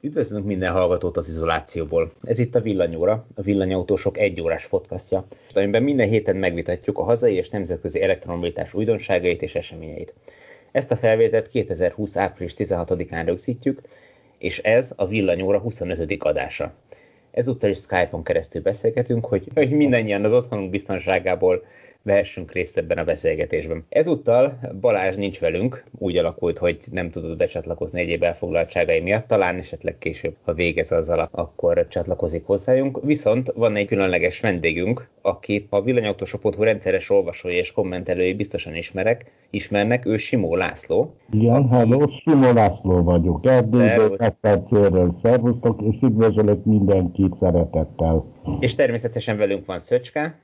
Üdvözlünk minden hallgatót az izolációból. Ez itt a Villanyóra, a Villanyautósok egy órás podcastja, amiben minden héten megvitatjuk a hazai és nemzetközi elektromobilitás újdonságait és eseményeit. Ezt a felvételt 2020. április 16-án rögzítjük, és ez a Villanyóra 25. adása. Ezúttal is Skype-on keresztül beszélgetünk, hogy, hogy mindannyian az otthonunk biztonságából vehessünk részt ebben a beszélgetésben. Ezúttal Balázs nincs velünk, úgy alakult, hogy nem tudott becsatlakozni egyéb elfoglaltságai miatt, talán esetleg később, ha végez azzal, akkor csatlakozik hozzájunk. Viszont van egy különleges vendégünk, aki a villanyautósopot rendszeres olvasói és kommentelői biztosan ismerek, ismernek, ő Simó László. Igen, aki... hello, Simó László vagyok. Erdélyből, Megpercéről szervusztok, és üdvözlök mindenkit szeretettel. És természetesen velünk van Szöcske,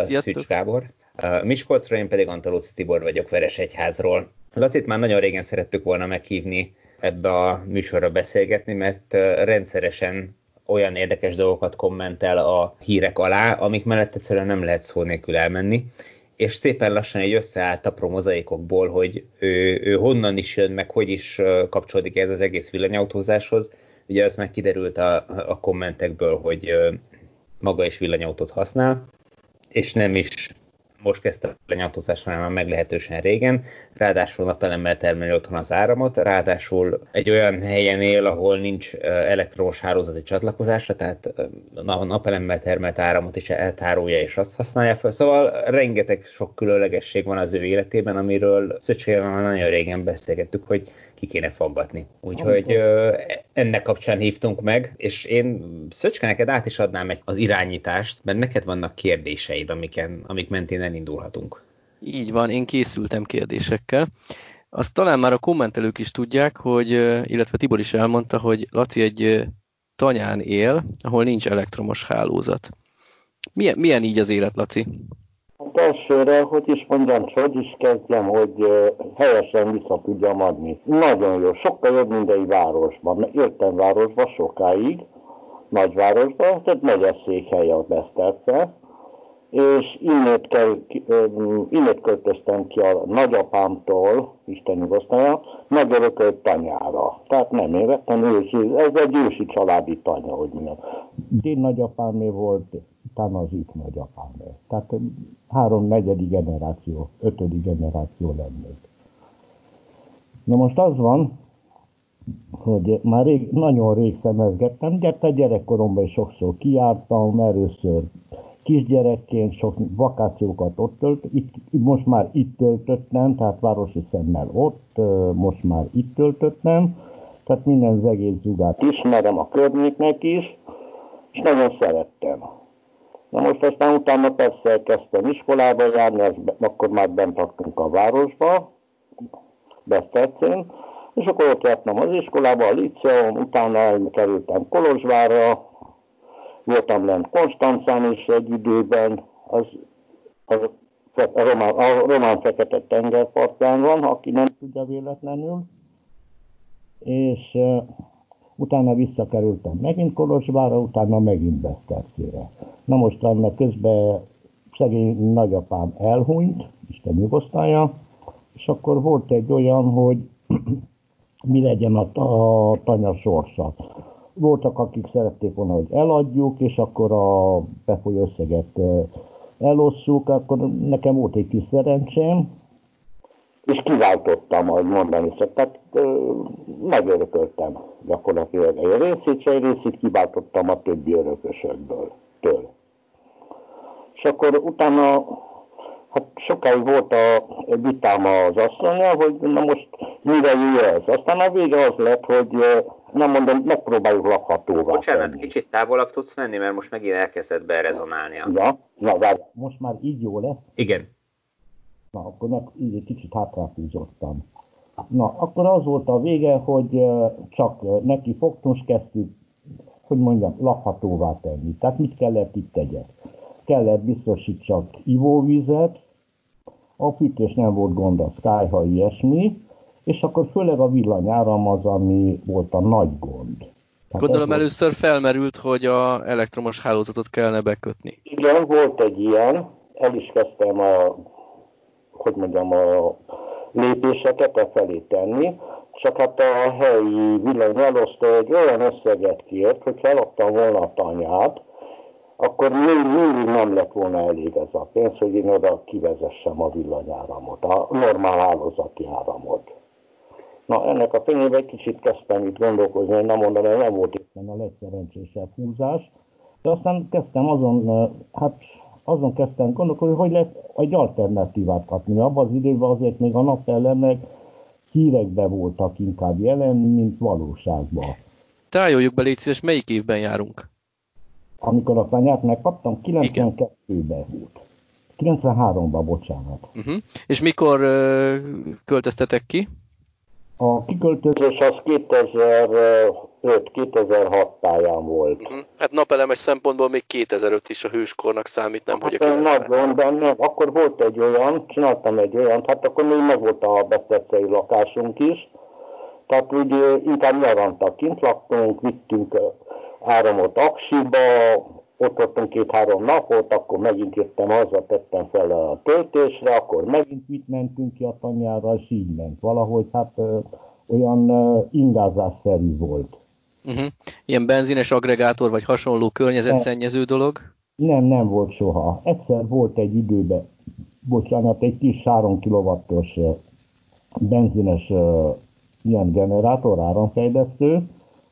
Szűcs Gábor. Miskolcról, én pedig Antalóci Tibor vagyok Veresegyházról. Lacit már nagyon régen szerettük volna meghívni ebbe a műsorra beszélgetni, mert rendszeresen olyan érdekes dolgokat kommentel a hírek alá, amik mellett egyszerűen nem lehet szó nélkül elmenni, és szépen lassan egy összeállt a mozaikokból, hogy ő, ő honnan is jön, meg hogy is kapcsolódik ez az egész villanyautózáshoz. Ugye az meg kiderült a, a kommentekből, hogy maga is villanyautót használ, és nem is most kezdte a lenyautózás, hanem már meglehetősen régen, ráadásul napelemmel termeli otthon az áramot, ráadásul egy olyan helyen él, ahol nincs elektromos hálózati csatlakozása, tehát a napelemmel termelt áramot is eltárolja és azt használja fel. Szóval rengeteg sok különlegesség van az ő életében, amiről Szöcsével már nagyon régen beszélgettük, hogy ki kéne faggatni. Úgyhogy ennek kapcsán hívtunk meg, és én Szöcske neked át is adnám egy, az irányítást, mert neked vannak kérdéseid, amiken, amik mentén elindulhatunk. Így van, én készültem kérdésekkel. Azt talán már a kommentelők is tudják, hogy, illetve Tibor is elmondta, hogy Laci egy tanyán él, ahol nincs elektromos hálózat. Milyen, milyen így az élet, Laci? Hát elsőre, hogy is mondjam, hogy is kezdjem, hogy helyesen vissza tudjam adni. Nagyon jó, sokkal jobb egy városban. Jöttem városba sokáig, nagyvárosba, tehát megyeszékhely a Beszterce, és innét, kell, költöztem ki a nagyapámtól, Isten nyugosztalja, megörökölt tanyára. Tehát nem én vettem ősi, ez egy ősi családi tanya, hogy mondjam. Én nagyapámé volt, utána az itt nagyapámé. Tehát három, negyedik generáció, ötödik generáció lennék. Na most az van, hogy már rég, nagyon rég szemezgettem, de gyerekkoromban is sokszor kiártam, először kisgyerekként sok vakációkat ott tölt, itt, most már itt töltöttem, tehát városi szemmel ott, most már itt töltöttem, tehát minden az egész zugát ismerem a környéknek is, és nagyon szerettem. Na most aztán utána persze kezdtem iskolába járni, az, akkor már bent laktunk a városba, Besztercén, és akkor ott jártam az iskolába, a liceum, utána kerültem Kolozsvárra, voltam lent Konstancán is egy időben, az, az a román, a román fekete tengerpartján van, aki nem tudja véletlenül, és uh, utána visszakerültem megint Kolozsvára, utána megint Besztercére. Na most annak közben szegény nagyapám elhunyt, Isten nyugosztálja, és akkor volt egy olyan, hogy mi legyen a, a tanya sorsa voltak, akik szerették volna, hogy eladjuk, és akkor a befolyó összeget elosszuk, akkor nekem volt egy kis szerencsém, és kiváltottam, ahogy mondani szokták, megörököltem gyakorlatilag egy részét, és egy részét kiváltottam a többi örökösökből. Től. És akkor utána hát sokáig volt a vitám az asszonya, hogy na most mire ez. Aztán a vége az lett, hogy nem mondom, megpróbáljuk lakhatóvá Bocsánat, tenni. kicsit távolabb tudsz menni, mert most megint elkezdett berezonálni. Ja, na várj. Most már így jó lesz? Igen. Na, akkor meg így egy kicsit hátráfűzottam. Na, akkor az volt a vége, hogy csak neki fogtunk, és kezdtük, hogy mondjam, lakhatóvá tenni. Tehát mit kellett itt tegyek? Kellett biztosítsak ivóvizet, a fűtés nem volt gond, a skyha, ilyesmi, és akkor főleg a villanyáram az, ami volt a nagy gond. Tehát Gondolom volt... először felmerült, hogy a elektromos hálózatot kellene bekötni. Igen, volt egy ilyen, el is kezdtem a, hogy mondjam, a lépéseket e felé tenni, csak hát a helyi villanyelosztó egy olyan összeget kért, hogy feladtam volna a tanyát, akkor még mindig nem lett volna elég ez a pénz, hogy én oda kivezessem a villanyáramot, a normál hálózati áramot. Na, ennek a fényében egy kicsit kezdtem itt gondolkozni, hogy nem mondom, hogy nem volt éppen a legszerencsésebb húzás, de aztán kezdtem azon, hát azon kezdtem gondolkodni, hogy lehet egy alternatívát kapni. Abban az időben azért még a napelemek hírekbe voltak inkább jelen, mint valóságban. Tájoljuk be, légy szíves, melyik évben járunk? Amikor a tanyát megkaptam, 92-ben volt. 93-ban, bocsánat. Uh-huh. És mikor uh, költöztetek ki? A kiköltözés az 2005-2006 táján volt. Uh-huh. Hát napelemes szempontból még 2005 is a hőskornak számít, nem hát hogy a 90. Nagyon, de nem, akkor volt egy olyan, csináltam egy olyan, hát akkor még meg volt a besztetszei lakásunk is, tehát úgy inkább nyaranta kint laktunk, vittünk áramot Aksiba, ott voltunk két-három napot, akkor megint jöttem haza, tettem fel a töltésre, akkor megint mit mentünk ki a tanyára, és így ment. Valahogy hát ö, olyan ö, ingázásszerű volt. Uh-huh. Ilyen benzines agregátor, vagy hasonló környezetszennyező dolog? Nem, nem volt soha. Egyszer volt egy időben, bocsánat, egy kis 3 kW-os benzines ö, ilyen generátor, áramfejlesztő,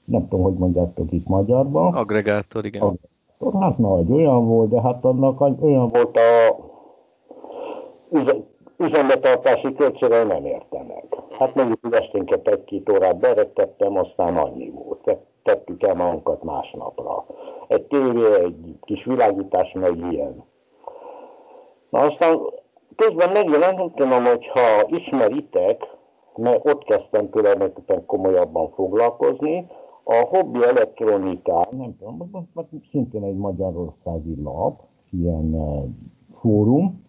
nem tudom, hogy mondjátok itt magyarban. Agregátor, igen. Agregátor Hát nagy olyan volt, de hát annak olyan volt a üzembetartási költsége, nem érte meg. Hát mondjuk esténket egy-két órát berettettem, aztán annyi volt. Tettük el magunkat másnapra. Egy tévé, egy kis világítás, meg ilyen. Na aztán közben megjelent, nem hogy ha ismeritek, mert ott kezdtem tulajdonképpen komolyabban foglalkozni, a hobbi elektronikán, nem tudom, szintén egy magyarországi lap, ilyen uh, fórum,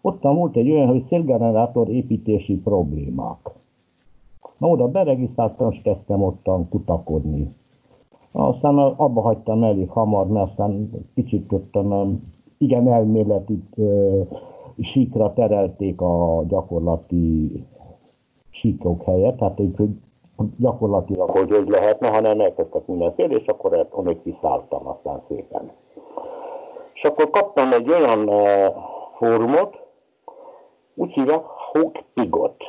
ottan volt egy olyan, hogy szélgenerátor építési problémák. Na oda beregisztráltam, és kezdtem ottan kutakodni. Aztán abba hagytam elég hamar, mert aztán kicsit ottan igen elméleti uh, síkra terelték a gyakorlati síkok helyett, tehát hogy gyakorlatilag, hogy hogy lehetne, hanem elkezdtek mindenféle, és akkor onnék kiszálltam aztán szépen. És akkor kaptam egy olyan uh, fórumot, úgy hívják Pigot.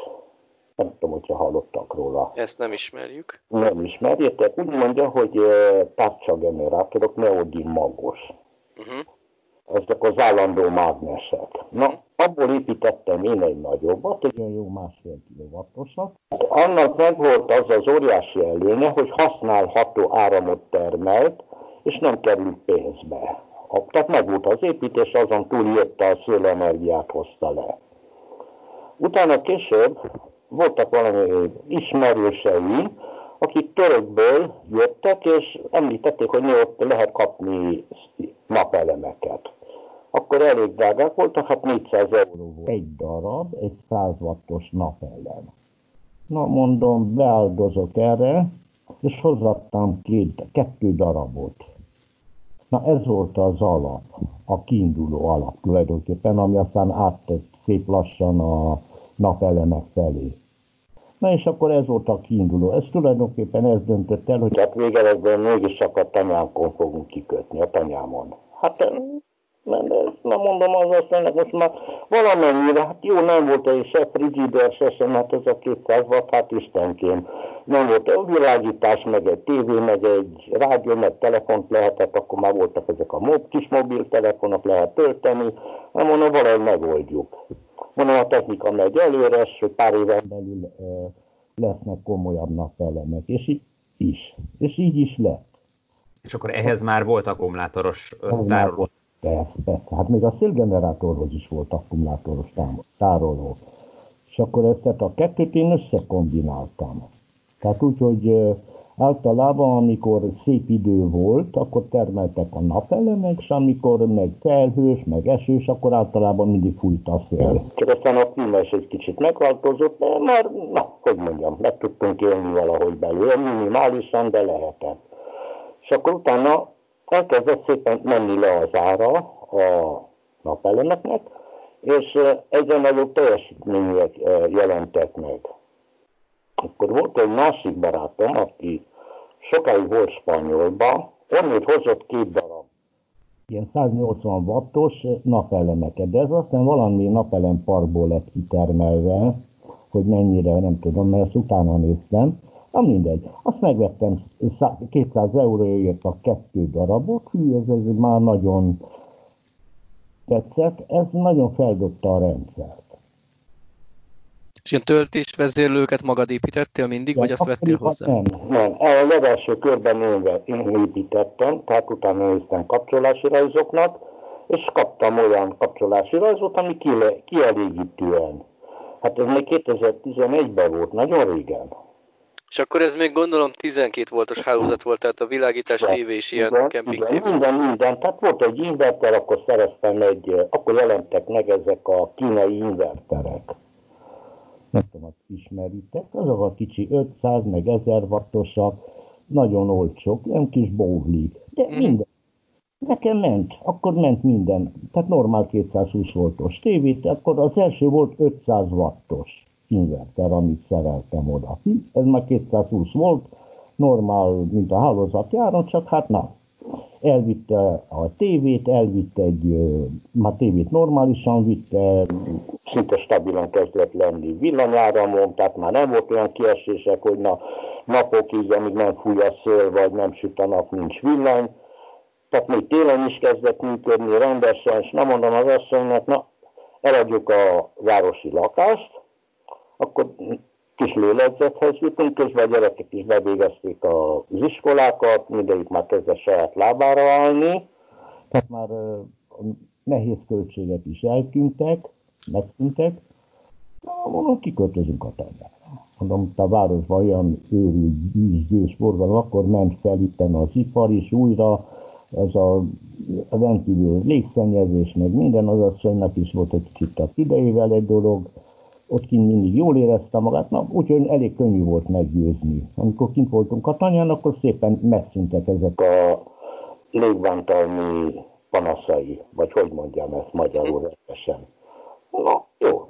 Nem tudom, hogyha hallottak róla. Ezt nem ismerjük. Nem ismerjétek. Úgy mondja, hogy uh, tárcsagenerátorok neodin magos. Uh-huh ezek az állandó mágnesek. Na, abból építettem én egy nagyobbat, egy olyan jó másfél kilovattosat. Annak meg volt az az óriási előnye, hogy használható áramot termelt, és nem került pénzbe. Tehát meg volt az építés, azon túl jött a szélenergiát hozta le. Utána később voltak valami ismerősei, akik törökből jöttek, és említették, hogy mi ott lehet kapni napelemeket akkor elég drágák voltak, hát 400 euró volt. Egy darab, egy 100 wattos napellen. Na mondom, beáldozok erre, és hozattam két, kettő darabot. Na ez volt az alap, a kiinduló alap tulajdonképpen, ami aztán áttett szép lassan a napelemek felé. Na és akkor ez volt a kiinduló. Ez tulajdonképpen ez döntött el, hogy hát végeredben mégis csak a tanyánkon fogunk kikötni, a tanyámon. Hát nem, nem mondom az aztán, most már valamennyire, hát jó, nem volt egy se frigider, se sem, hát ez a 200 watt, hát istenkém. Nem volt a világítás, meg egy tévé, meg egy rádió, meg telefont lehetett, akkor már voltak ezek a mob, kis mobiltelefonok, lehet tölteni. Nem mondom, valahogy megoldjuk. Mondom, a technika megy előre, és pár éven belül e, lesznek komolyabb napelemek, és így is. És így is lett. És akkor ehhez már volt akkumulátoros tároló? Persze, persze. Hát még a szélgenerátorhoz is volt akkumulátoros tároló. És akkor ezt a kettőt én összekombináltam. Tehát úgy, hogy általában, amikor szép idő volt, akkor termeltek a napelemek, és amikor meg felhős, meg esős, akkor általában mindig fújt a szél. Csak aztán a klíma is egy kicsit megváltozott, de már, na, hogy mondjam, meg tudtunk élni valahogy belőle, minimálisan, de lehetett. És akkor utána elkezdett szépen menni le az ára a napelemeknek, és egyre nagyobb teljesítmények jelentek meg. Akkor volt egy másik barátom, aki sokáig volt spanyolba, onnét hozott két darab ilyen 180 wattos napelemeket, de ez aztán valami napelem parkból lett kitermelve, hogy mennyire, nem tudom, mert ezt utána néztem. Na mindegy. Azt megvettem, 200 euróért a kettő darabot, hű, ez, ez már nagyon tetszett, ez nagyon feldobta a rendszert. És ilyen töltésvezérlőket magad építettél mindig, ja, vagy azt vettél hozzá? Nem, nem. A legelső körben én, én építettem, tehát utána néztem kapcsolási rajzoknak, és kaptam olyan kapcsolási rajzot, ami kielégítően. Hát ez még 2011-ben volt, nagyon régen. És akkor ez még gondolom 12 voltos hálózat volt, tehát a világítás tévé is ilyen igen, kemping igen, tévé. Minden, minden. Tehát volt egy inverter, akkor szereztem egy, akkor jelentek meg ezek a kínai inverterek nem tudom, ismeritek, azok a kicsi 500 meg 1000 wattosak, nagyon olcsók, nem kis bóvlik, de mm. minden. Nekem ment, akkor ment minden, tehát normál 220 voltos tévét, akkor az első volt 500 wattos inverter, amit szereltem oda. Ez már 220 volt, normál, mint a hálózatjáron, csak hát na, elvitte a tévét, elvitte egy, már tévét normálisan vitte, szinte stabilan kezdett lenni villanyáramon, tehát már nem volt olyan kiesések, hogy na, napokig, amíg nem fúj a szél, vagy nem süt a nap, nincs villany. Tehát még télen is kezdett működni rendesen, és nem mondom az asszonynak, na, eladjuk a városi lakást, akkor kis lélegzethez jutunk, közben a gyerekek is bevégezték az iskolákat, mindegyik már kezdett saját lábára állni, tehát már nehéz költségek is eltűntek, megtűntek, Na, kiköltözünk a tengerre. Mondom, a városban olyan őrült bűzgős forgalom, akkor ment fel itt az ipar is újra, ez a rendkívül légszennyezés, meg minden az asszonynak is volt egy kicsit a idejével egy dolog, ott kint mindig jól érezte magát, na, úgyhogy elég könnyű volt meggyőzni. Amikor kint voltunk a tanyán, akkor szépen megszűntek ezek a légvántalmi panaszai, vagy hogy mondjam ezt magyarul rendesen. Na, jó.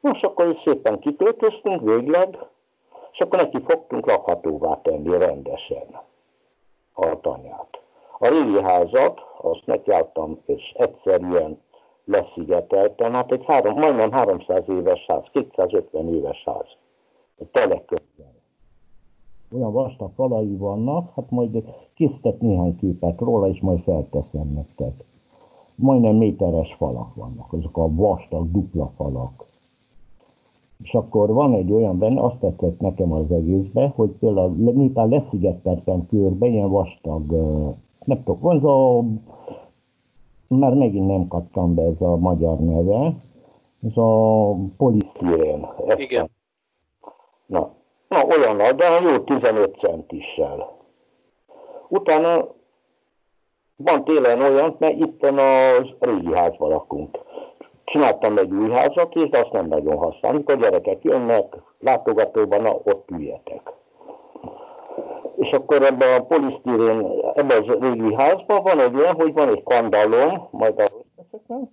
Most akkor is szépen kitöltöztünk végleg, és akkor neki fogtunk lakhatóvá tenni rendesen a tanyát. A régi házat, azt nekiálltam, és egyszerűen leszigetelten, hát egy három, majdnem 300 éves ház, 250 éves ház, egy teleközben. Olyan vastag falai vannak, hát majd készített néhány képet róla, és majd felteszem nektek. Majdnem méteres falak vannak, azok a vastag, dupla falak. És akkor van egy olyan benne, azt tetszett nekem az egészbe, hogy például miután leszigeteltem körbe, ilyen vastag, nem tudom, az a már megint nem kaptam be ez a magyar neve, ez a polisztirén. Igen. Na, na, olyan nagy, de jó 15 centissel. Utána van télen olyan, mert itt az régi házban lakunk. Csináltam egy új házat de azt nem nagyon használom. Amikor gyerekek jönnek, látogatóban, na, ott üljetek és akkor ebben a polisztirén, ebben az régi házban van egy olyan, hogy van egy kandallom, majd beszéltem,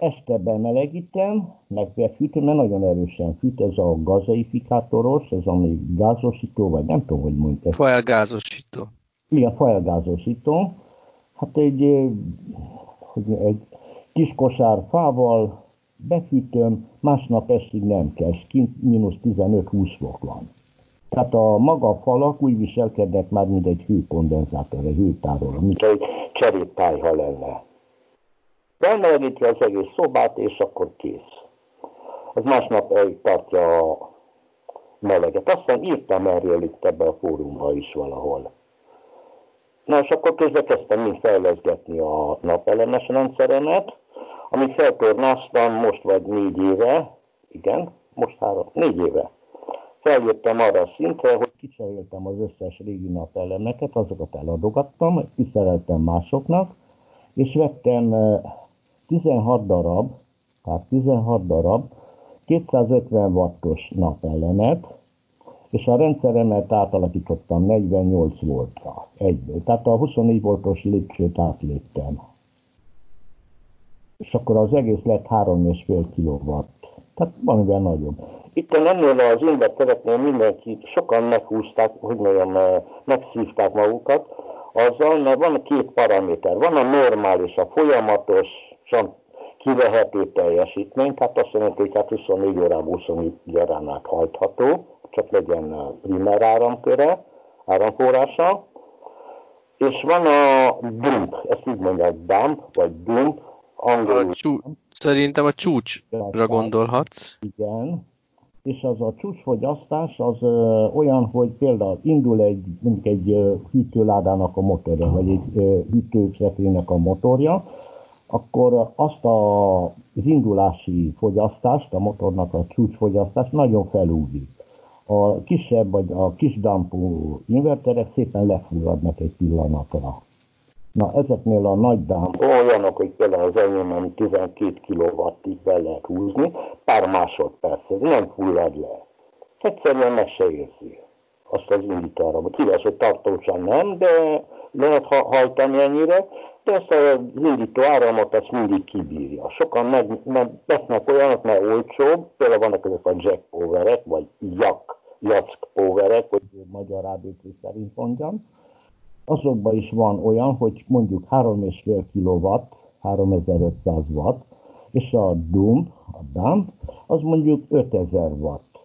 este bemelegítem, meg befűtöm, mert nagyon erősen fűt, ez a gazaifikátoros, ez ami gázosító, vagy nem tudom, hogy mondta. Faelgázosító. Igen, faelgázosító. Hát egy, hogy egy kis kosár fával befűtöm, másnap estig nem kell, kint mínusz 15-20 fok van. Tehát a maga falak úgy viselkednek már, mint egy hőkondenzátor, egy hőtároló, mint egy cseréptájha lenne. Felmelegíti az egész szobát, és akkor kész. Az másnap tartja a meleget. Aztán írtam erről itt ebbe a fórumba is valahol. Na és akkor közben kezdtem mind fejleszgetni a napelemes rendszeremet, amit feltornáztam most vagy négy éve, igen, most három, négy éve feljöttem arra a szintre, hogy kicseréltem az összes régi napelemeket, azokat eladogattam, kiszereltem másoknak, és vettem 16 darab, tehát 16 darab 250 wattos napelemet, és a rendszeremet átalakítottam 48 voltra egyből. Tehát a 24 voltos lépcsőt átléptem. És akkor az egész lett 3,5 kW Tehát valamivel nagyobb. Itt ennél az invertereknél mindenki, sokan meghúzták, hogy mondjam, megszívták magukat, azzal, mert van két paraméter. Van a normális, a folyamatos, kivehető teljesítmény, tehát azt jelenti, hogy hát 24 órában 24 órán át hajtható, csak legyen primer áramköre, áramforrása, és van a dump, ezt így mondják, dump, vagy dump, angolul. A csú, szerintem a csúcsra gondolhatsz. Igen, és az a csúcsfogyasztás az ö, olyan, hogy például indul egy, mondjuk egy ö, hűtőládának a motorja, vagy egy ö, a motorja, akkor azt a, az indulási fogyasztást, a motornak a csúcsfogyasztást nagyon felúdik. A kisebb vagy a kis dampú inverterek szépen lefulladnak egy pillanatra. Na, ezeknél a nagy dám olyanok, hogy például az enyémem 12 kW-ig be lehet húzni, pár másodperc, nem fullad le. Egyszerűen meg se érzi azt az indítóáramot. Igaz, hogy tartósan nem, de lehet hajtani ennyire, de ezt az indító áramot azt mindig kibírja. Sokan meg, meg vesznek olyanok, mert olcsóbb, például vannak ezek a jack powerek, vagy jak, jack powerek, hogy magyar ABC szerint mondjam, azokban is van olyan, hogy mondjuk 3,5 kW, 3500 watt, és a dump, a dump, az mondjuk 5000 watt.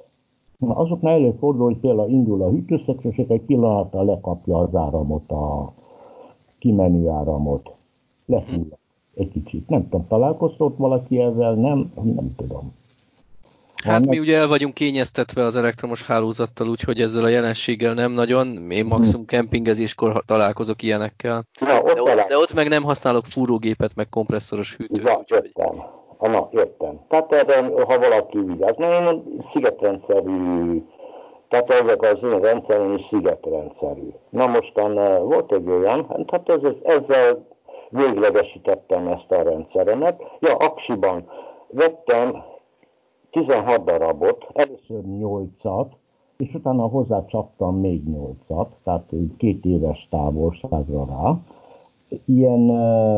Na, azoknál előfordul, hogy például indul a hűtőszekrős, egy pillanattal lekapja az áramot, a kimenő áramot. Lefull egy kicsit. Nem tudom, találkoztott valaki ezzel? Nem, nem tudom. Hát mi ugye el vagyunk kényeztetve az elektromos hálózattal, úgyhogy ezzel a jelenséggel nem nagyon. Én maximum kempingezéskor találkozok ilyenekkel. Na, ott de, ott, de ott meg nem használok fúrógépet, meg kompresszoros hűtőt. Ja, úgyhogy... értem. Na, értem. Tehát erre, ha valaki vigyáz, én szigetrendszerű, tehát ezek az én rendszerem is szigetrendszerű. Na mostan eh, volt egy olyan, tehát ez, ezzel véglegesítettem ezt a rendszeremet. Ja, Aksiban vettem 16 darabot, először 8-at, és utána hozzácsaptam még 8-at, tehát két éves távolságra rá. Ilyen,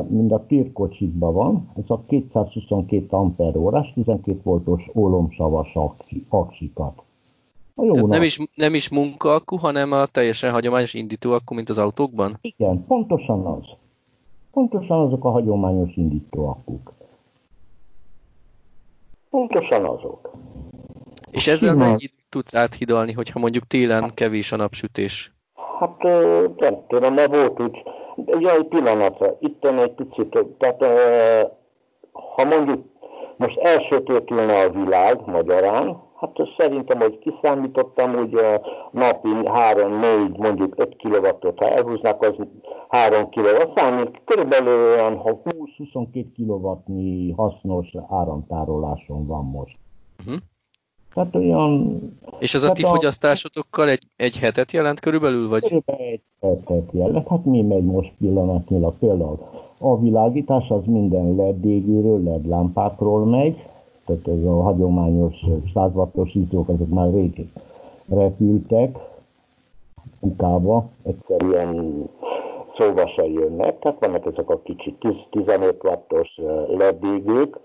mint a térkocsikban van, ez a 222 amper órás, 12 voltos ólomsavas aksikat. Jó nem, is, nem is munkaakku, hanem a teljesen hagyományos indítóakku, mint az autókban? Igen, pontosan az. Pontosan azok a hagyományos indítóakkuk. Pontosan azok. És ezzel Simán. mennyit tudsz áthidalni, hogyha mondjuk télen kevés a napsütés? Hát nem tudom, mert volt úgy, ja, egy pillanatra, itt egy picit, tehát ha mondjuk most elsötétülne a világ magyarán, hát szerintem, hogy kiszámítottam, hogy a napi 3-4, mondjuk 5 kW-ot, ha elhúznak, az 3 kW számít, körülbelül olyan 20-22 kW-nyi hasznos áramtároláson van most. Uh-huh. Tehát olyan... És ez a ti fogyasztásotokkal egy, egy hetet jelent körülbelül, vagy? Körülbelül egy hetet jelent. Hát mi megy most pillanatnyilag? Például a világítás az minden LED égőről, LED lámpákról megy, tehát ez a hagyományos 100 wattos hízók, ezek már rég repültek kukába, egyszerűen szóba se jönnek, tehát vannak ezek a kicsi 15 wattos ledégők,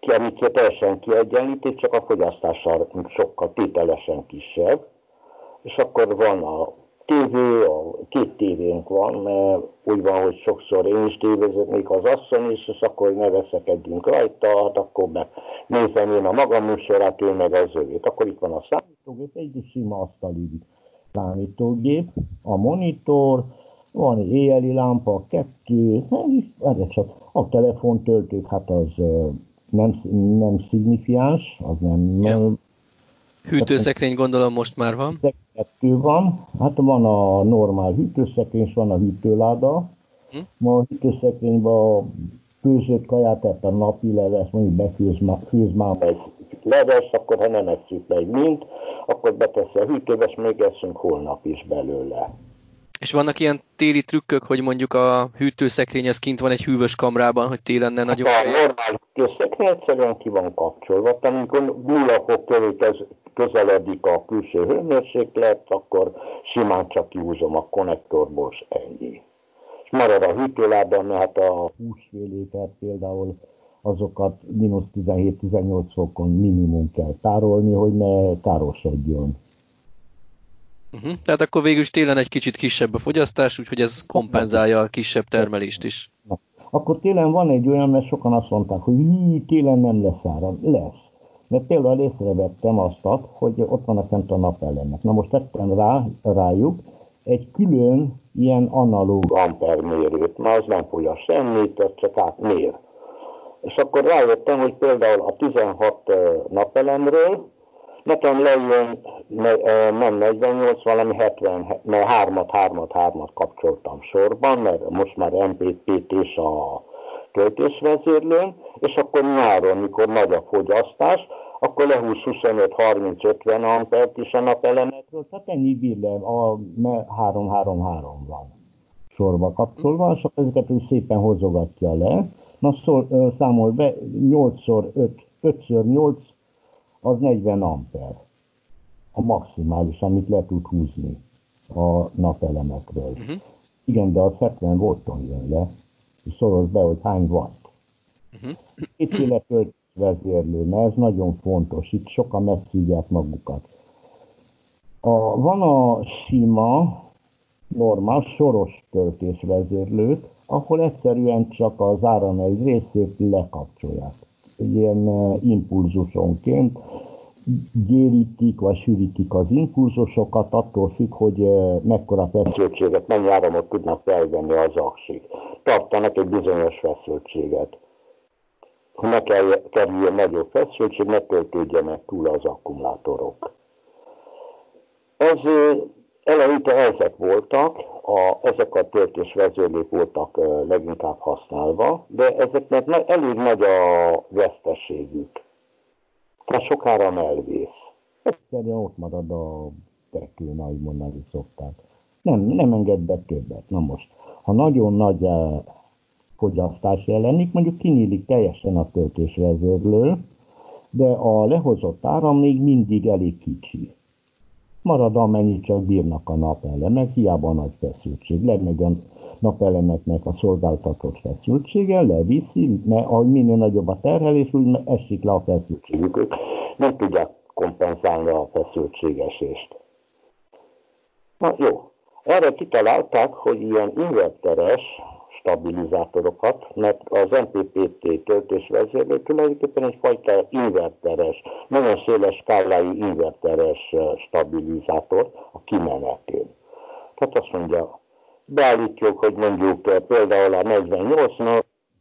ki, amik teljesen kiegyenlítik, csak a fogyasztással sokkal tételesen kisebb, és akkor van a tévé, a két tévénk van, mert úgy van, hogy sokszor én is tévézek, még az asszony is, és akkor ne veszekedjünk rajta, hát akkor meg nézem én a magam műsorát, ő meg az övét. Akkor itt van a számítógép, egy sima asztali számítógép, a monitor, van egy éjjeli lámpa, kettő, nem csak a telefontöltők, hát az nem, nem szignifiáns, az nem... Ja. Hűtőszekrény gondolom most már van. Kettő van, hát van a normál hűtőszekrény, és van a hűtőláda. Hm? Ma a hűtőszekrényben főzött kaját, tehát a napi leves, mondjuk befőz főz már egy leves, akkor ha nem eszünk meg mind, akkor beteszi a hűtőbe, és még eszünk holnap is belőle. És vannak ilyen téli trükkök, hogy mondjuk a hűtőszekrény az kint van egy hűvös kamrában, hogy télen ne nagyon... Hát a normál hűtőszekrény egyszerűen ki van kapcsolva, tehát amikor nulla fok körül közeledik a külső hőmérséklet, akkor simán csak kihúzom a konnektorból, és ennyi. És marad a hűtőlában, mert hát a húsféléket például azokat mínusz 17-18 fokon minimum kell tárolni, hogy ne károsodjon. Uh-huh. Tehát akkor végül is télen egy kicsit kisebb a fogyasztás, úgyhogy ez kompenzálja a kisebb termelést is. Na. Akkor télen van egy olyan, mert sokan azt mondták, hogy hű, télen nem lesz áram. Lesz. Mert például észrevettem azt, hogy ott vannak fent a napelemek. Na most tettem rá, rájuk egy külön ilyen analóg ampermérőt, mert az nem fogyaszt semmit, az csak átmér. És akkor rájöttem, hogy például a 16 napelemről nekem lejön nem 48, valami 70, mert 3-at, 3-at, 3-at kapcsoltam sorban, mert most már MPP-t és a töltésvezérlőn, és akkor nyáron, mikor nagy a fogyasztás, akkor lehúz 25-30-50 ampert is a napelemekről, tehát ennyi bír le, a 3-3-3 van sorba kapcsolva, és akkor ezeket úgy szépen hozogatja le. Na szól, számol be, 8x5, 5x8 az 40 amper. A maximális, amit le tud húzni a napelemekről. Uh-huh. Igen, de a 70 volton jön le, és szoroz be, hogy hány watt. Uh-huh. Kétféle vezérlő, mert ez nagyon fontos, itt sokan megszívják magukat. A, van a sima, normál, soros töltésvezérlők, ahol egyszerűen csak az áram egy részét lekapcsolják. Ilyen impulzusonként gyérítik vagy sűrítik az impulzusokat, attól függ, hogy mekkora feszültséget, mennyi áramot tudnak felvenni az aksik. Tartanak egy bizonyos feszültséget ha ne kerüljön nagyobb feszültség, ne töltődjenek túl az akkumulátorok. Ez eleinte ezek voltak, a, ezek a töltésvezérlők voltak leginkább használva, de ezeknek elég nagy a veszteségük. Tehát sokára elvész. Egyszerűen ott marad a tekőn, ahogy mondani szokták. Nem, nem enged be többet. Na most, ha nagyon nagy fogyasztás jelenik, mondjuk kinyílik teljesen a töltésvezérlő, de a lehozott áram még mindig elég kicsi. Marad amennyit csak bírnak a napelemek, hiába nagy feszültség. Lemegy a napelemeknek a szolgáltatott feszültsége, leviszi, mert ahogy minél nagyobb a terhelés, úgy esik le a feszültségük. Nem tudják kompenzálni a feszültségesést. Na jó, erre kitalálták, hogy ilyen inverteres stabilizátorokat, mert az MPPT töltésvezérlő tulajdonképpen egyfajta inverteres, nagyon széles skálájú inverteres stabilizátor a kimenetén. Tehát azt mondja, beállítjuk, hogy mondjuk például a 48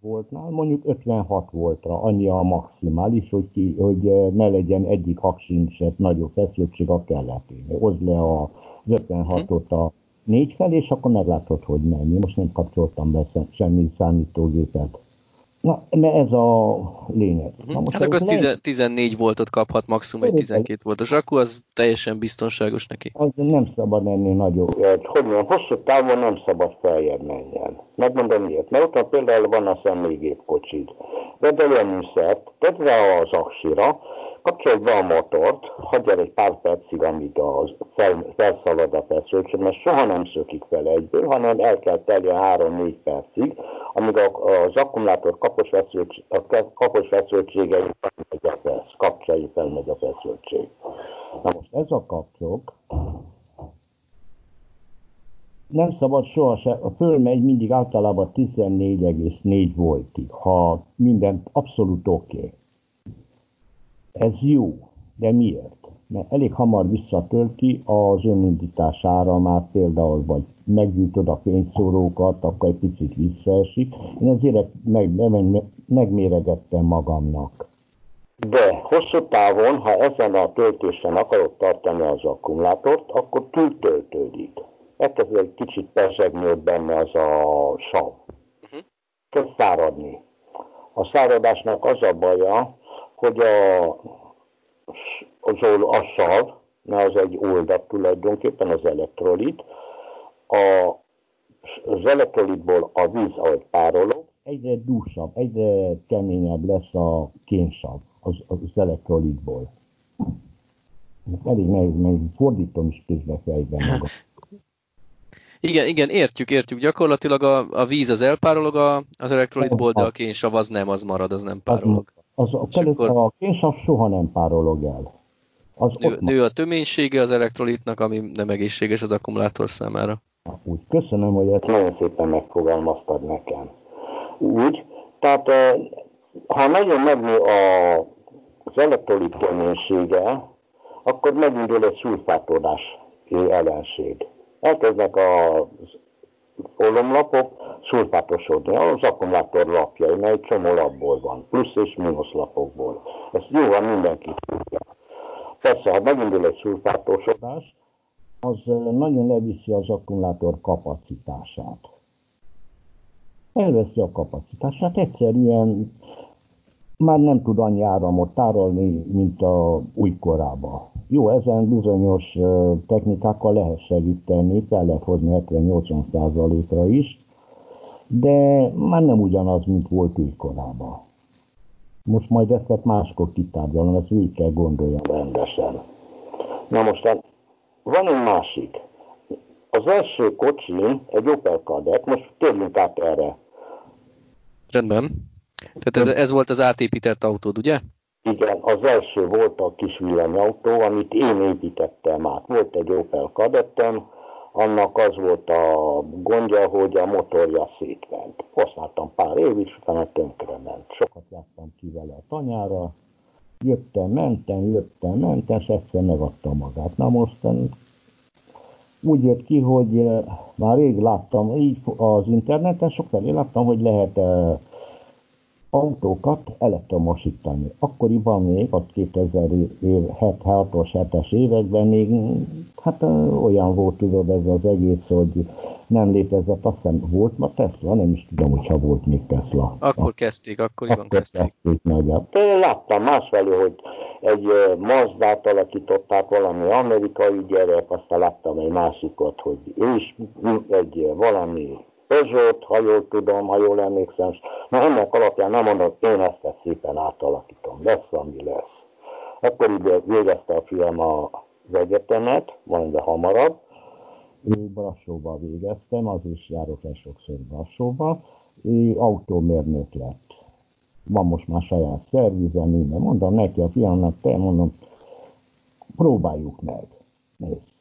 voltnál mondjuk 56 voltra, annyi a maximális, hogy, ki, hogy ne legyen egyik haksincset nagyobb feszültség a kelletén. Hozd le a 56-ot a négy felé, és akkor meglátod, hogy mennyi. Most nem kapcsoltam be semmi számítógépet. Na, mert ez a lényeg. Uh-huh. Na most hát akkor az 14 voltot kaphat, maximum egy 12 voltos, akkor az teljesen biztonságos neki. Az nem szabad ennél nagyobb. Hogy mondjam, hosszú távon nem szabad feljebb menjen. Megmondom miért. Mert ott például van a személygépkocsid. Vedd el a műszert, tedd rá az aksira, kapcsolj be a motort, hagyjál egy pár percig, amíg az fel, felszalad a feszültség, mert soha nem szökik fel egyből, hanem el kell telje 3-4 percig, amíg az akkumulátor kapos, feszültség, a kapos feszültsége felmegy a fesz, kapcsolja felmegy a feszültség. Na most ez a kapcsok nem szabad sohasem, a fölmegy mindig általában 14,4 voltig, ha minden abszolút oké. Okay ez jó, de miért? Mert elég hamar visszatölti az önindítás áramát például, vagy meggyújtod a fényszórókat, akkor egy picit visszaesik. Én azért meg, meg, megméregettem magamnak. De hosszú távon, ha ezen a töltésen akarod tartani az akkumulátort, akkor túltöltődik. Elkezd egy kicsit pesegni ott benne az a sav. Uh-huh. Kezd száradni. A száradásnak az a baja, hogy a, az, a sav, mert az egy oldat tulajdonképpen, az elektrolit, a, az elektrolitból a víz, ahogy párolog, egyre dúsabb, egyre keményebb lesz a kénsav az, az elektrolitból. Elég nehéz, mert fordítom is közben fejben magam. Igen, igen, értjük, értjük. Gyakorlatilag a, a víz az elpárolog a, az elektrolitból, de a kénsav az nem, az marad, az nem párolog. Az, az, a, akkor... a kénsav soha nem párolog el. Az nő, nő a töménysége az elektrolitnak, ami nem egészséges az akkumulátor számára. Úgy, köszönöm, hogy ezt nagyon szépen megfogalmaztad nekem. Úgy, tehát ha nagyon megnő a, az elektrolit töménysége, akkor megindul egy szulfátodás ellenség. Elkezdnek a olomlapok szulfátosodni, az akkumulátor lapjai, mert egy csomó lapból van, plusz és mínusz lapokból. Ezt jóval mindenki tudja. Persze, ha megindul egy szulfátosodás, az nagyon leviszi az akkumulátor kapacitását. Elveszi a kapacitását, egyszerűen már nem tud annyi áramot tárolni, mint a újkorában. Jó, ezen bizonyos technikákkal lehet segíteni, fel lehet hozni 70-80%-ra is, de már nem ugyanaz, mint volt újkorában. Most majd ezt máskor kitárgyalom, ezt úgy kell gondoljam rendesen. Na most hát van egy másik. Az első kocsi egy Opel Kadett, most térjünk át erre. Rendben. Tehát ez, ez volt az átépített autód, ugye? Igen, az első volt a kis villanyautó, amit én építettem át. Volt egy Opel Kadettem, annak az volt a gondja, hogy a motorja szétment. Használtam pár évig, és utána ment. Sokat jártam ki vele a tanyára, jöttem, mentem, jöttem, mentem, és egyszer megadta magát. Na most úgy jött ki, hogy eh, már rég láttam, így az interneten sokszor láttam, hogy lehet eh, autókat elektromosítani. Akkoriban még, a 2006-os 7-es években még hát olyan volt tudod ez az egész, hogy nem létezett, azt hiszem volt ma Tesla, nem is tudom, hogyha volt még Tesla. Akkor kezdték, akkoriban akkor kezdték. kezdték meg. Én láttam másfelé, hogy egy Mazdát alakították valami amerikai gyerek, aztán láttam egy másikot, hogy ő is egy valami Peugeot, ha jól tudom, ha jól emlékszem, na ennek alapján nem mondom, én ezt, szépen átalakítom, lesz, ami lesz. Akkor ide végezte a fiam az egyetemet, valamivel hamarabb, Brassóba végeztem, az is járok el sokszor Brassóba, autómérnök lett. Van most már saját szervizem, minden. Mondom neki a fiamnak, te mondom, próbáljuk meg. Nézd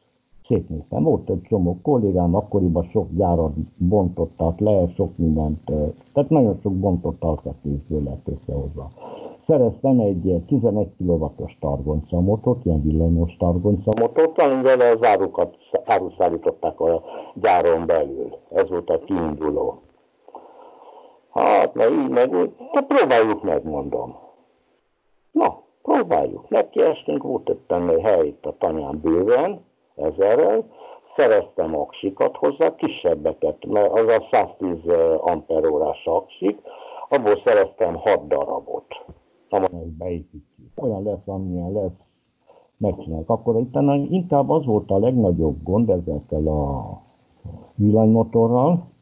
szétnéztem. Volt egy csomó kollégám, akkoriban sok gyárat bontottak le, sok mindent, tehát nagyon sok bontott alkatrészből lett összehozva. Szereztem egy 11 kW-os targoncamotot, ilyen villanyos targoncamotot, amivel az árukat, áruszállították a gyáron belül. Ez volt a kiinduló. Hát, meg így, meg hát próbáljuk meg, mondom. Na, próbáljuk. Nekiestünk, volt egy hely itt a tanyán bőven, ezerrel, szereztem aksikat hozzá, kisebbeket, mert az a 110 amperórás aksik, abból szereztem 6 darabot. Ezt beépítjük. Olyan lesz, amilyen lesz, megcsináljuk. Akkor utána inkább az volt a legnagyobb gond ezekkel a villanymotorral,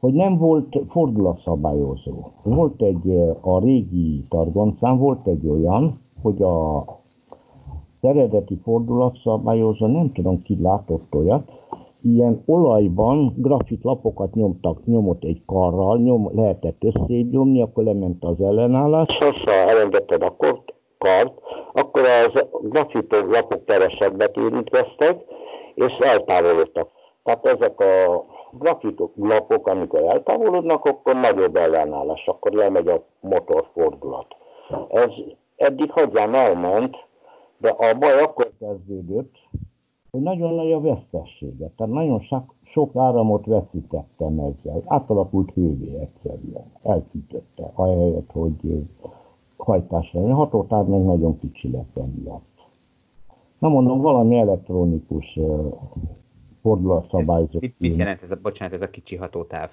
hogy nem volt fordulatszabályozó. Volt egy, a régi targoncán volt egy olyan, hogy a eredeti fordulatszabályozó, nem tudom ki látott olyat, ilyen olajban grafitlapokat nyomtak, nyomott egy karral, nyom, lehetett összébb nyomni, akkor lement az ellenállás. Ha elengedted a kart, akkor az grafitlapok kevesebbet érintkeztek, és eltávolodtak. Tehát ezek a grafitlapok, amikor eltávolodnak, akkor nagyobb ellenállás, akkor lemegy a motorfordulat. Ez eddig hagyján elment, de a baj akkor kezdődött, hogy nagyon nagy a vesztessége. Tehát nagyon sok, sok áramot veszítettem ezzel. Átalakult hővé egyszerűen. Elfűtötte, ahelyett, hogy hajtásra jön. Hatótár meg nagyon kicsi lett emiatt. Na mondom, valami elektronikus fordulatszabályzó. Mit, mit jelent ez a, bocsánat, ez a kicsi hatótáv?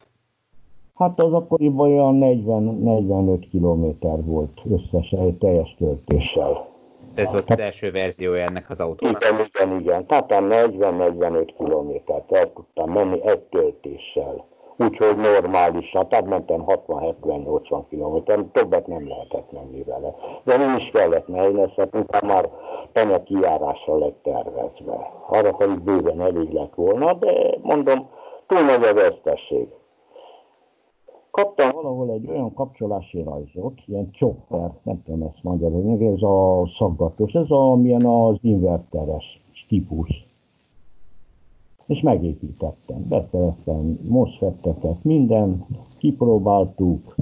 Hát az akkoriban olyan 40-45 kilométer volt összesen, teljes töltéssel. Ez volt az első verziója ennek az autónak. Igen, igen, igen. Tehát 40-45 kilométert el tudtam menni egy töltéssel. Úgyhogy normálisan, tehát mentem 60-70-80 kilométer, többet nem lehetett menni vele. De nem is kellett ezt utána már tanya kijárásra lett tervezve. Arra pedig bőven elég lett volna, de mondom, túl nagy a vesztesség. Kaptam valahol egy olyan kapcsolási rajzot, ilyen chopper, nem tudom ezt magyarul, ez a szaggatós, ez a, milyen az inverteres típus. És megépítettem, beszereztem MOSFET-eket, minden, kipróbáltuk,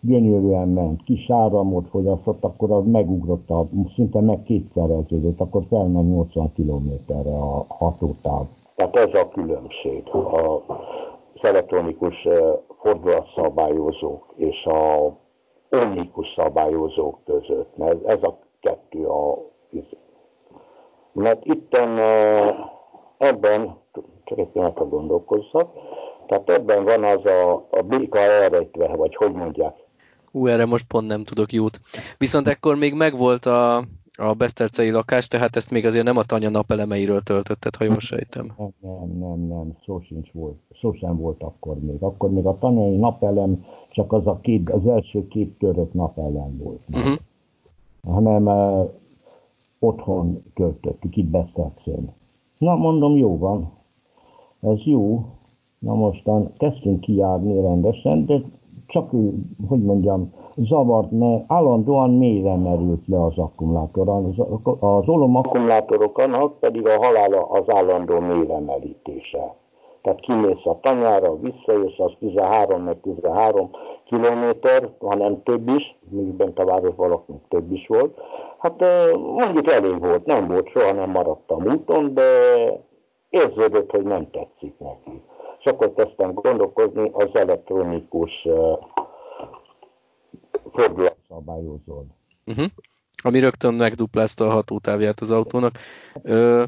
gyönyörűen ment, kis áramot fogyasztott, akkor az megugrott, a, szinte meg kétszereződött, akkor felment 80 kilométerre a hatótáv. Tehát ez a különbség a elektronikus fordulatszabályozók és a omnikus szabályozók között, mert ez a kettő a mert itten ebben, csak egy pillanatra gondolkozzak, tehát ebben van az a, a béka elrejtve, vagy hogy mondják, Ú, erre most pont nem tudok jót. Viszont ekkor még megvolt a, a Besztercei lakás, tehát ezt még azért nem a tanya napelemeiről töltötted, ha jól sejtem. Nem, nem, nem, nem, szó sincs volt. Szó sem volt akkor még. Akkor még a tanyai napelem csak az a két, az első két törött napelem volt. Uh-huh. Hanem uh, otthon töltöttük, itt Besztercén. Na, mondom, jó van. Ez jó. Na mostan kezdtünk kijárni rendesen, de csak, hogy mondjam, zavart, mert állandóan mélyre merült le az akkumulátor. Az, az olom akkumulátoroknak pedig a halála az állandó mélyre merítése. Tehát kimész a tanyára, visszajössz, az 13 meg 13 kilométer, hanem több is, még bent a város valakinek több is volt. Hát mondjuk elég volt, nem volt, soha nem maradtam úton, de érződött, hogy nem tetszik neki és akkor kezdtem gondolkozni az elektronikus uh, fordulatszabályozón. Uh-huh. Ami rögtön megduplázta a hatótávját az autónak. Ö,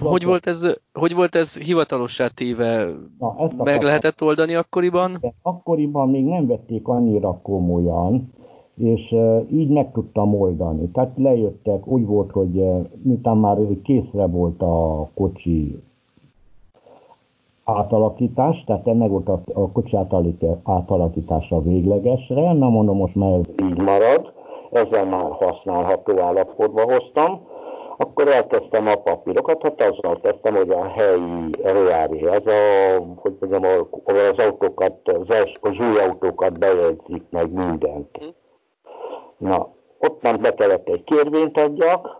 hogy, volt ez, hogy volt ez hivatalossá téve? Na, ezt Meg lehetett oldani akkoriban? De akkoriban még nem vették annyira komolyan, és uh, így meg tudtam oldani. Tehát lejöttek, úgy volt, hogy uh, miután már készre volt a kocsi átalakítás, tehát ennek volt a, a kocsi átalakítása véglegesre, na mondom, most már ez így marad, ezzel már használható állapotba hoztam, akkor elkezdtem a papírokat, hát azzal kezdtem, hogy a helyi reári, ez a, hogy mondjam, az autókat, az, az új autókat bejegyzik meg mindent. Na, ott nem be kellett egy kérvényt adjak,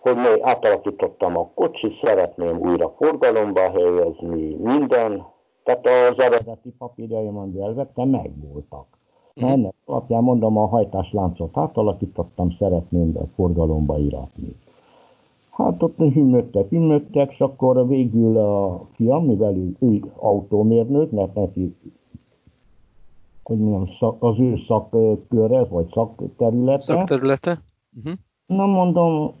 hogy még átalakítottam a kocsi, szeretném újra forgalomba helyezni, minden. Tehát az eredeti papírjaimon elvettem, megvoltak. Na mhm. ennek alapján mondom, a hajtásláncot átalakítottam, szeretném be forgalomba iratni. Hát ott hümmögtek, hümmögtek, és akkor végül a fiam, mivel ő, ő autómérnök, mert neki hogy mondjam, az ő szakköre, vagy szakterülete. Szakterülete? Uh-huh. Na mondom,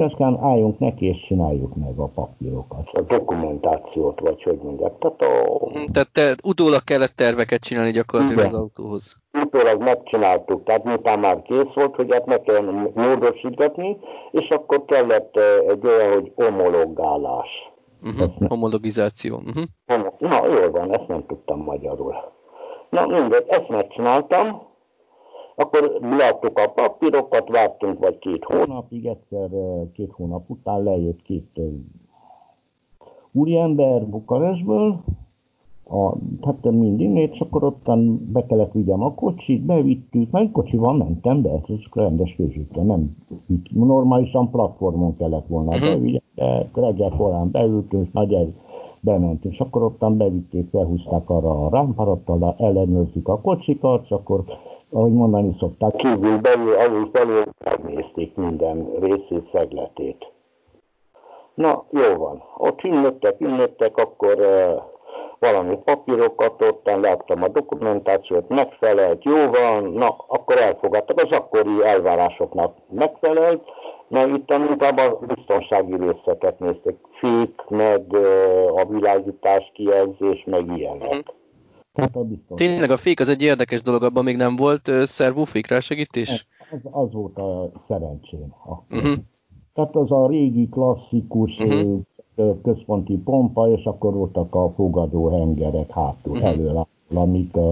aztán álljunk neki, és csináljuk meg a papírokat. A dokumentációt, vagy hogy mondják. Tehát, a... Tehát te utólag kellett terveket csinálni gyakorlatilag Igen. az autóhoz. Utólag megcsináltuk, tehát miután már kész volt, hogy hát meg kell módosítani, és akkor kellett egy olyan, hogy homologálás. Uh-huh. Ne... Homologizáció. Uh-huh. Na, jól van, ezt nem tudtam magyarul. Na mindegy, ezt megcsináltam, akkor leadtuk a papírokat, vártunk vagy két hónapig, egyszer két hónap után lejött két úriember Bukarestből, a, hát mindig, és akkor ottan be kellett vigyem a kocsit, bevittük, mert kocsival mentem be, ez rendes főzsükre, nem normálisan platformon kellett volna uh-huh. bevigyem, de reggel korán beültünk, nagy ez bement, és akkor ottan bevitték, felhúzták arra a rámparattal, ellenőrzik a kocsikat, és akkor ahogy mondani szokták, kívül belül, alul felül megnézték minden részét, szegletét. Na, jó van. Ott ünnöttek, ünnöttek, akkor uh, valami papírokat ottan láttam a dokumentációt, megfelelt, jó van, na, akkor elfogadtak, az akkori elvárásoknak megfelelt, na itt inkább a biztonsági részeket néztek, fék, meg uh, a világítás kijelzés, meg ilyenek. Mm. Tehát a biztos. Tényleg a fék az egy érdekes dolog, abban még nem volt uh, szervófék rá segítés? Az, az volt a szerencsém. Uh-huh. Tehát az a régi klasszikus uh-huh. központi pompa, és akkor voltak a fogadó hengerek hátul, uh-huh. elől, amik a,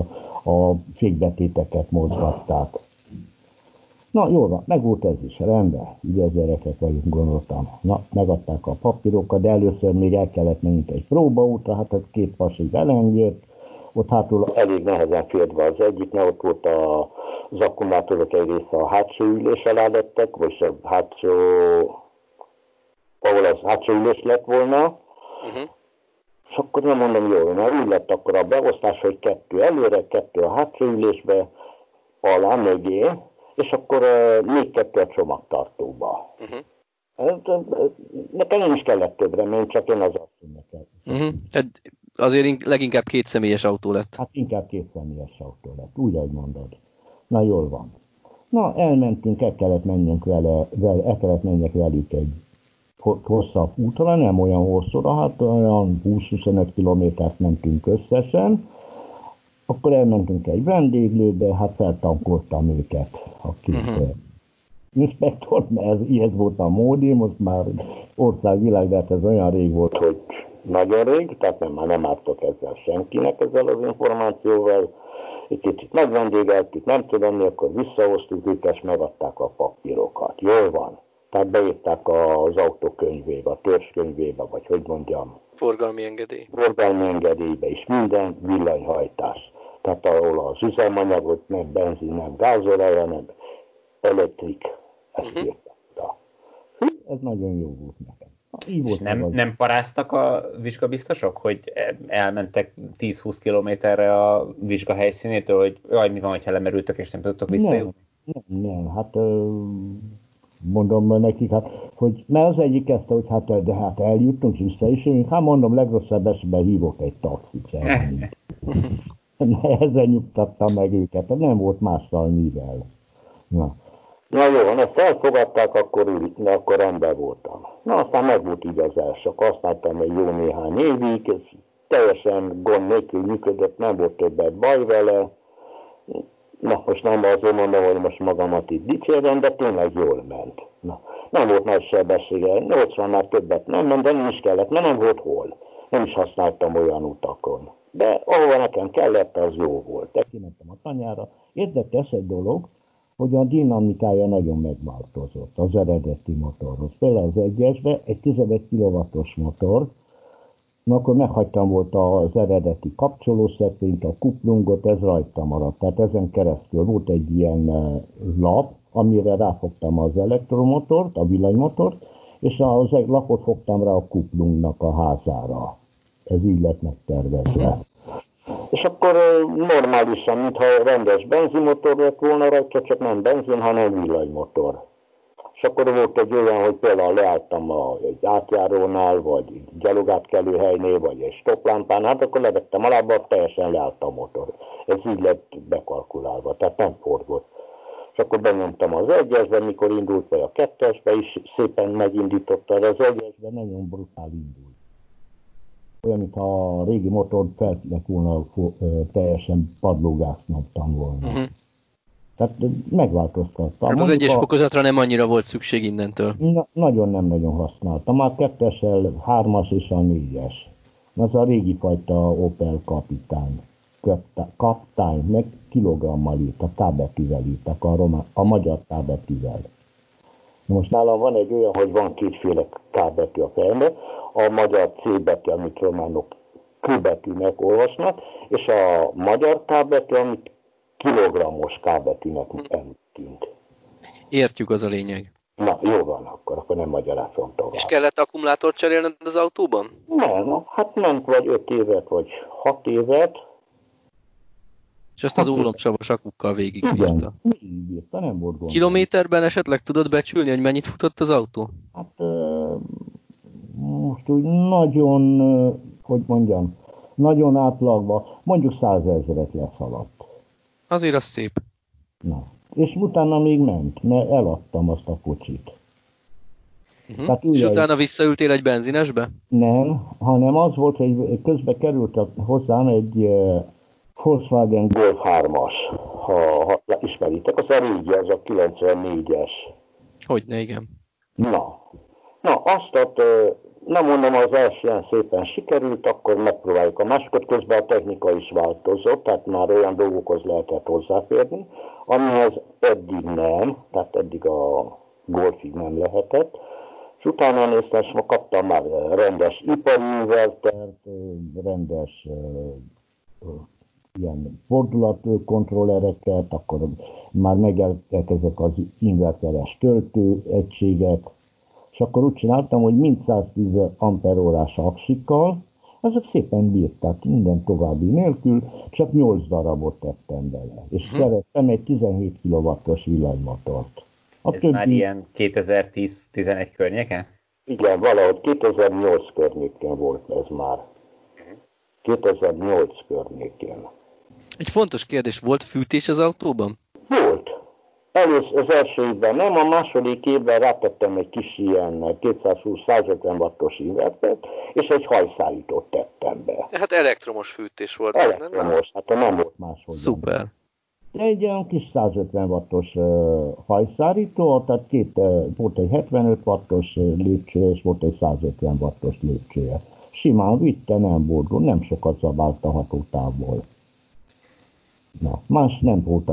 a fékbetéteket mozgatták. Na, jól van, meg volt ez is, rendben. Ugye gyerekek vagyunk, gondoltam. Na, megadták a papírokat, de először még el kellett menni egy próbaútra, hát ez két pasig elengedett. Ott hátul elég nehezen férve az egyik, mert ott volt a, az akkumulátorok egy része a hátsó ülés alá lettek, vagy a hátsó, ahol az hátsó ülés lett volna. Uh-huh. És akkor nem mondom jól, mert úgy lett akkor a beosztás, hogy kettő előre, kettő a hátsó ülésbe, alá, mögé, és akkor uh, még kettő a csomagtartóba. Uh-huh. Nekem nem is kellett többre, mert csak én az azt uh-huh. Azért leginkább két személyes autó lett. Hát inkább két személyes autó lett, úgy, ahogy mondod. Na, jól van. Na, elmentünk, el kellett menjünk vele, vele el kellett menjek velük egy hosszabb útra, nem olyan hosszúra, hát olyan 20-25 kilométert mentünk összesen, akkor elmentünk egy vendéglőbe, hát feltankoltam őket a kis uh-huh. inspektor, mert ez, ez volt a módi, most már országvilág, de hát ez olyan rég volt, hogy nagyon rég, tehát nem, már nem ártok ezzel senkinek ezzel az információval. Egy kicsit megvendégeltük, nem tudom mi, akkor visszahoztuk őket, és megadták a papírokat. Jól van. Tehát beírták az autókönyvébe, a törzskönyvébe, vagy hogy mondjam. Forgalmi engedély. Forgalmi engedélybe is minden villanyhajtás tehát ahol az üzemanyagot nem benzin, nem gázolaj, hanem elektrik. Ezt uh-huh. írta. Ez nagyon jó volt nekem. Így volt nem, nem paráztak a vizsgabiztosok, hogy elmentek 10-20 kilométerre a vizsga helyszínétől, hogy jaj, mi van, ha lemerültek, és nem tudtok visszajönni? Nem, nem, nem, hát mondom nekik, hát, hogy mert az egyik kezdte, hogy hát, de hát eljutunk vissza is, hát mondom, legrosszabb esetben hívok egy taxit. nehezen nyugtatta meg őket, nem volt mással mivel. Na. Na jó, ezt elfogadták, akkor, akkor rendben voltam. Na aztán meg volt így az első. Használtam egy jó néhány évig, ez teljesen gond nélkül működött, nem volt többet baj vele. Na, most nem azért mondom, hogy most magamat itt dicsérem, de tényleg jól ment. Na, nem volt nagy sebessége, 80-nál többet nem ment, de nem is kellett, mert nem volt hol. Nem is használtam olyan utakon de ahova nekem kellett, az jó volt. Kimentem a tanyára. Érdekes egy dolog, hogy a dinamikája nagyon megváltozott az eredeti motorhoz. Például az egyesbe egy 11 kW-os motor, Na, akkor meghagytam volt az eredeti kapcsolószekrényt, a kuplungot, ez rajta maradt. Tehát ezen keresztül volt egy ilyen lap, amire ráfogtam az elektromotort, a villanymotort, és az egy lapot fogtam rá a kuplungnak a házára ez így lett megtervezve. És akkor normálisan, mintha rendes benzinmotor lett volna rajta, csak nem benzin, hanem villanymotor. És akkor volt egy olyan, hogy például leálltam a, egy átjárónál, vagy gyalogátkelő helynél, vagy egy stoplámpán, hát akkor levettem alába, teljesen leállt a motor. Ez így lett bekalkulálva, tehát nem forgott. És akkor benyomtam az egyesbe, mikor indult, vagy a kettesbe is szépen megindította, az egyesbe nagyon brutál indult olyan, mintha a régi motor fel lett volna teljesen padlógázt nyomtam volna. Uh-huh. Tehát megváltoztattam. Hát az egyes a... fokozatra nem annyira volt szükség innentől. Na, nagyon nem nagyon használtam. Már kettesel, hármas és a négyes. Az a régi fajta Opel kapitány. Kaptány, meg kilogrammal írt, a tábetűvel írtak, a, román, a magyar tábetűvel. Most nálam van egy olyan, hogy van kétféle K betű a fejemben, a magyar C betű, amit románok Q betűnek olvasnak, és a magyar K betű, amit kilogrammos K betűnek tűnt. Értjük, az a lényeg. Na, jó van, akkor, akkor nem magyarázom tovább. És kellett akkumulátort cserélned az autóban? Nem, hát ment vagy 5 évet, vagy 6 évet, és ezt az ólomsavas akukkal végig Igen, végigírta, nem volt gond. Kilométerben esetleg tudod becsülni, hogy mennyit futott az autó? Hát most úgy nagyon, hogy mondjam, nagyon átlagban, mondjuk százezeret leszaladt. Azért az szép. Na, és utána még ment, mert eladtam azt a kocsit. Uh-huh. és utána visszaültél egy benzinesbe? Nem, hanem az volt, hogy közbe került hozzám egy Volkswagen Golf 3-as, ha, ha ismeritek, az a régi, az a 94-es. Hogyne, igen. Na, na azt ott nem mondom, az első ilyen szépen sikerült, akkor megpróbáljuk. A másikat, közben a technika is változott, tehát már olyan dolgokhoz lehetett hozzáférni, amihez eddig nem, tehát eddig a golfig nem lehetett, és utána néztem, és kaptam már rendes ipari invertert, rendes ilyen fordulatkontrollereket, akkor már megjelentek ezek az inverteres töltő egységek, és akkor úgy csináltam, hogy mind 110 amperórás aksikkal, azok szépen bírták minden további nélkül, csak 8 darabot tettem bele. És hm. szerettem egy 17 kW-os villanymotort. A Ez többi... már ilyen 2010-11 környéke? Igen, valahogy 2008 környékén volt ez már. 2008 környékén. Egy fontos kérdés, volt fűtés az autóban? Először az első évben nem, a második évben rátettem egy kis ilyen 220-150 wattos invertert, és egy hajszállítót tettem be. Hát elektromos fűtés volt. Elektromos, hát nem volt máshol. Szuper. Egy olyan kis 150 wattos uh, hajszárító, tehát két, uh, volt egy 75 wattos lépcsője, és volt egy 150 wattos lépcsője. Simán vitte, nem volt nem sokat zabált a hatótávból. Na, más nem volt.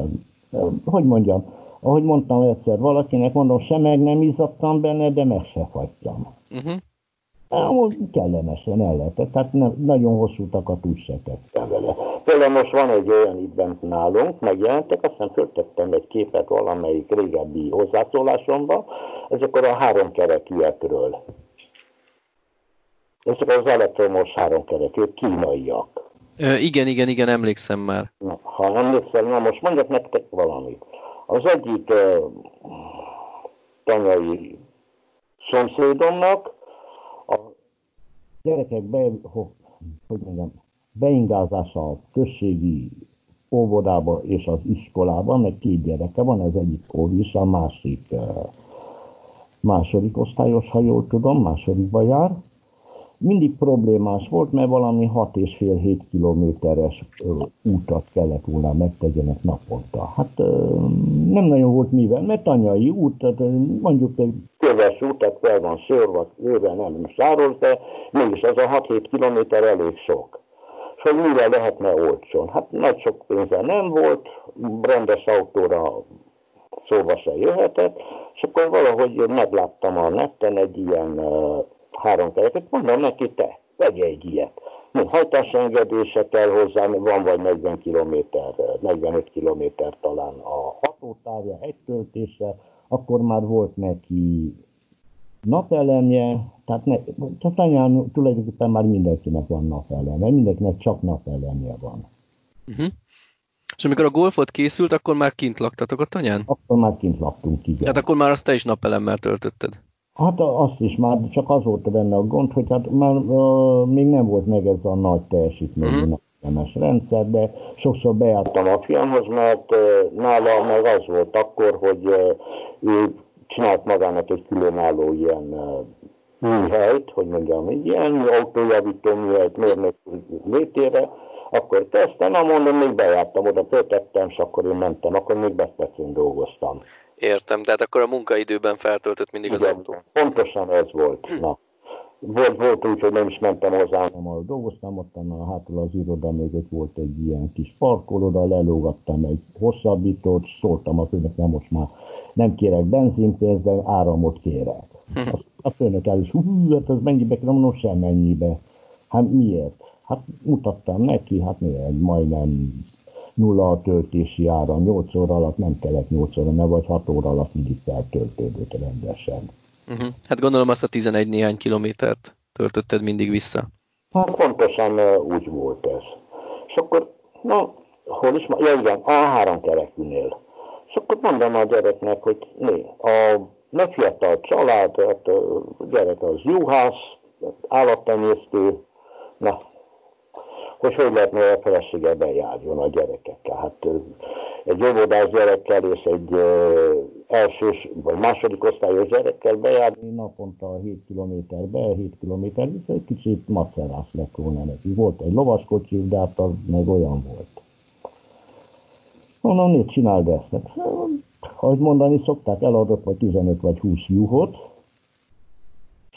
Uh, hogy mondjam, ahogy mondtam egyszer valakinek, mondom, sem meg nem izzadtam benne, de meg se fagytam. Uh-huh. Amúgy kellemesen el lehetett, tehát nem, nagyon hosszú takat úgy se tettem vele. Például most van egy olyan itt bent nálunk, megjelentek, aztán föltettem egy képet valamelyik régebbi hozzászólásomba, ezekor a három kerekűekről. Ezek az elektromos három kerekűek, kínaiak. Ö, igen, igen, igen, emlékszem már. Na, ha emlékszem, na most mondjak nektek valamit. Az egyik tanyai szomszédomnak a gyerekek be, hogy mondjam, beingázása a községi óvodába és az iskolába, meg két gyereke van, ez egyik kóvis, a másik második osztályos, ha jól tudom, másodikba jár, mindig problémás volt, mert valami 6,5-7 kilométeres útat kellett volna megtegyenek naponta. Hát nem nagyon volt mivel, mert anyai út, tehát mondjuk egy köves út, tehát fel van szőrve, ővel nem sáros, de mégis az a 6-7 kilométer elég sok. És hogy mire lehetne olcsón? Hát nagy sok pénze nem volt, rendes autóra szóba se jöhetett, és akkor valahogy megláttam a netten egy ilyen három kereket, mondom neki, te, vegye egy ilyet. No, hajtásengedése kell hozzá, van vagy 40 km, 45 km talán a hatótávja, egy töltése, akkor már volt neki napelemje, tehát, ne, tehát anyán tulajdonképpen már mindenkinek van napelemje, mindenkinek csak napelemje van. Uh-huh. És amikor a golfot készült, akkor már kint laktatok a tanyán? Akkor már kint laktunk, igen. Hát akkor már azt te is napelemmel töltötted? Hát azt is már, csak az volt benne a gond, hogy hát már uh, még nem volt meg ez a nagy teljesítményű mm. napelemes rendszer, de sokszor beálltam a fiamhoz, mert uh, nála meg az volt akkor, hogy uh, ő csinált magának egy különálló ilyen uh, műhelyt, hogy mondjam, egy ilyen autójavító műhelyt mérnök létére, akkor kezdtem, na mondom, még bejártam oda, föltettem, és akkor én mentem, akkor még Beszpecén dolgoztam. Értem, tehát akkor a munkaidőben feltöltött mindig Igen, az autó. Pontosan ez volt. Hm. Na. Volt, volt úgy, hogy nem is mentem hozzá, hanem ahol dolgoztam, ott a hátul az iroda mögött volt egy ilyen kis parkolóda, lelógattam egy hosszabbítót, szóltam a főnöknek, most már nem kérek benzinpénzt, de áramot kérek. Hm. A főnök el is, hú, hát ez mennyibe kell, mondom, sem mennyibe. Hát miért? Hát mutattam neki, hát miért, majdnem nulla a töltési ára, 8 óra alatt nem kellett 8 óra, ne vagy 6 óra alatt mindig feltöltődött rendesen. Uh-huh. Hát gondolom azt a 11 néhány kilométert töltötted mindig vissza. Hát pontosan úgy volt ez. És akkor, na, hol is, ja igen, a három kerekűnél. És akkor mondom a gyereknek, hogy né, a megfiatal család, hát a gyerek az juhász, állattenyésztő, na, hogy hogy lehetne a felesége bejárjon a gyerekekkel. Hát egy óvodás gyerekkel és egy elsős vagy második osztályos gyerekkel bejárni naponta 7 km be, 7 km vissza, egy kicsit macerás lett volna neki. Volt egy lovaskocsi, de hát az meg olyan volt. Mondom, mit csináld ezt? Hát, ahogy mondani szokták, eladott vagy 15 vagy 20 juhot,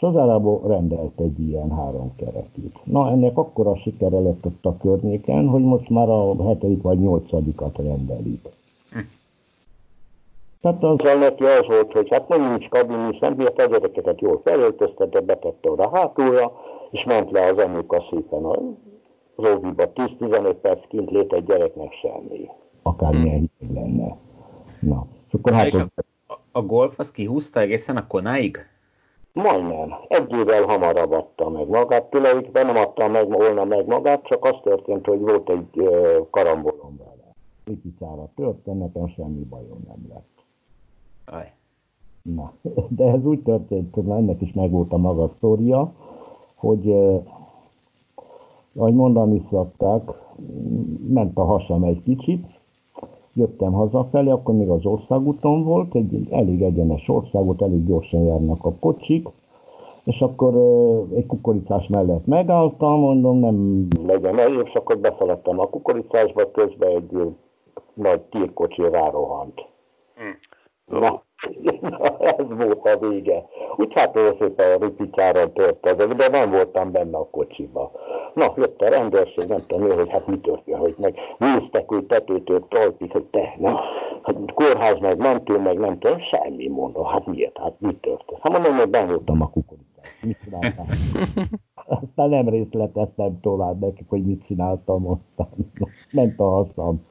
és Sozárából rendelt egy ilyen három kerekét. Na, ennek akkora sikere lett ott a környéken, hogy most már a hetedik vagy nyolcadikat rendelik. Hm. Tehát az neki az volt, hogy hát nem nincs kabin, és nem bírt a gyerekeket jól felöltöztette, betette oda hátulra, és ment le az anyuka szépen az óviba. 10-15 perc kint lét egy gyereknek semmi. Akármilyen hm. lenne. Na, és akkor hát... a, a golf az kihúzta egészen a konáig? Majdnem. Egy évvel hamarabb adta meg magát. Tulajdonképpen nem adta meg volna meg magát, csak az történt, hogy volt egy karambolom vele. Picicára tört, nekem semmi bajom nem lett. Aj. Na, de ez úgy történt, hogy ennek is megvolt a maga sztória, hogy ahogy mondani szokták, ment a hasam egy kicsit, jöttem hazafelé, akkor még az országúton volt, egy elég egyenes országot, elég gyorsan járnak a kocsik, és akkor egy kukoricás mellett megálltam, mondom, nem legyen el, és akkor beszaladtam a kukoricásba, közben egy nagy tírkocsi rárohant. Hmm. Na, ez volt a vége. Úgy hát szépen a ripityára tört de nem voltam benne a kocsiba. Na, jött a rendőrség, nem tudom hogy hát mi történt, hogy meg néztek, hogy tetőtől talpig, hogy te, nem, hát kórház meg mentő, meg nem tudom, semmi mondom, hát miért, hát mi történt? Hát mondom, hogy ben voltam a kukoricát. Mit csináltam? Aztán nem részleteztem tovább nekik, hogy mit csináltam ottan. Ment a haszam.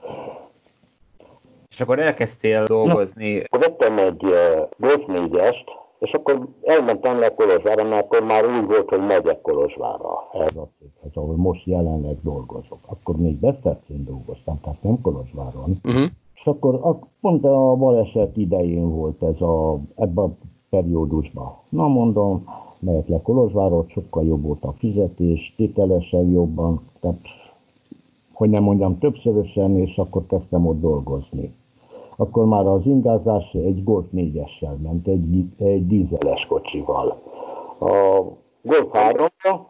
És akkor elkezdtél dolgozni. Na, akkor vettem egy uh, Golf 4-est, és akkor elmentem le Kolozsvára, mert akkor már úgy volt, hogy megyek Kolozsvárra. Ez az, ez, ahol most jelenleg dolgozok. Akkor még Besztercén dolgoztam, tehát nem Kolozsváron. Uh-huh. És akkor pont a baleset idején volt ez a, ebben a periódusban. Na mondom, megyek le Kolozsvárra, sokkal jobb volt a fizetés, tételesen jobban, tehát hogy nem mondjam többszörösen, és akkor kezdtem ott dolgozni akkor már az ingázás egy Golf 4-essel ment, egy, egy dízeles kocsival. A Golf 3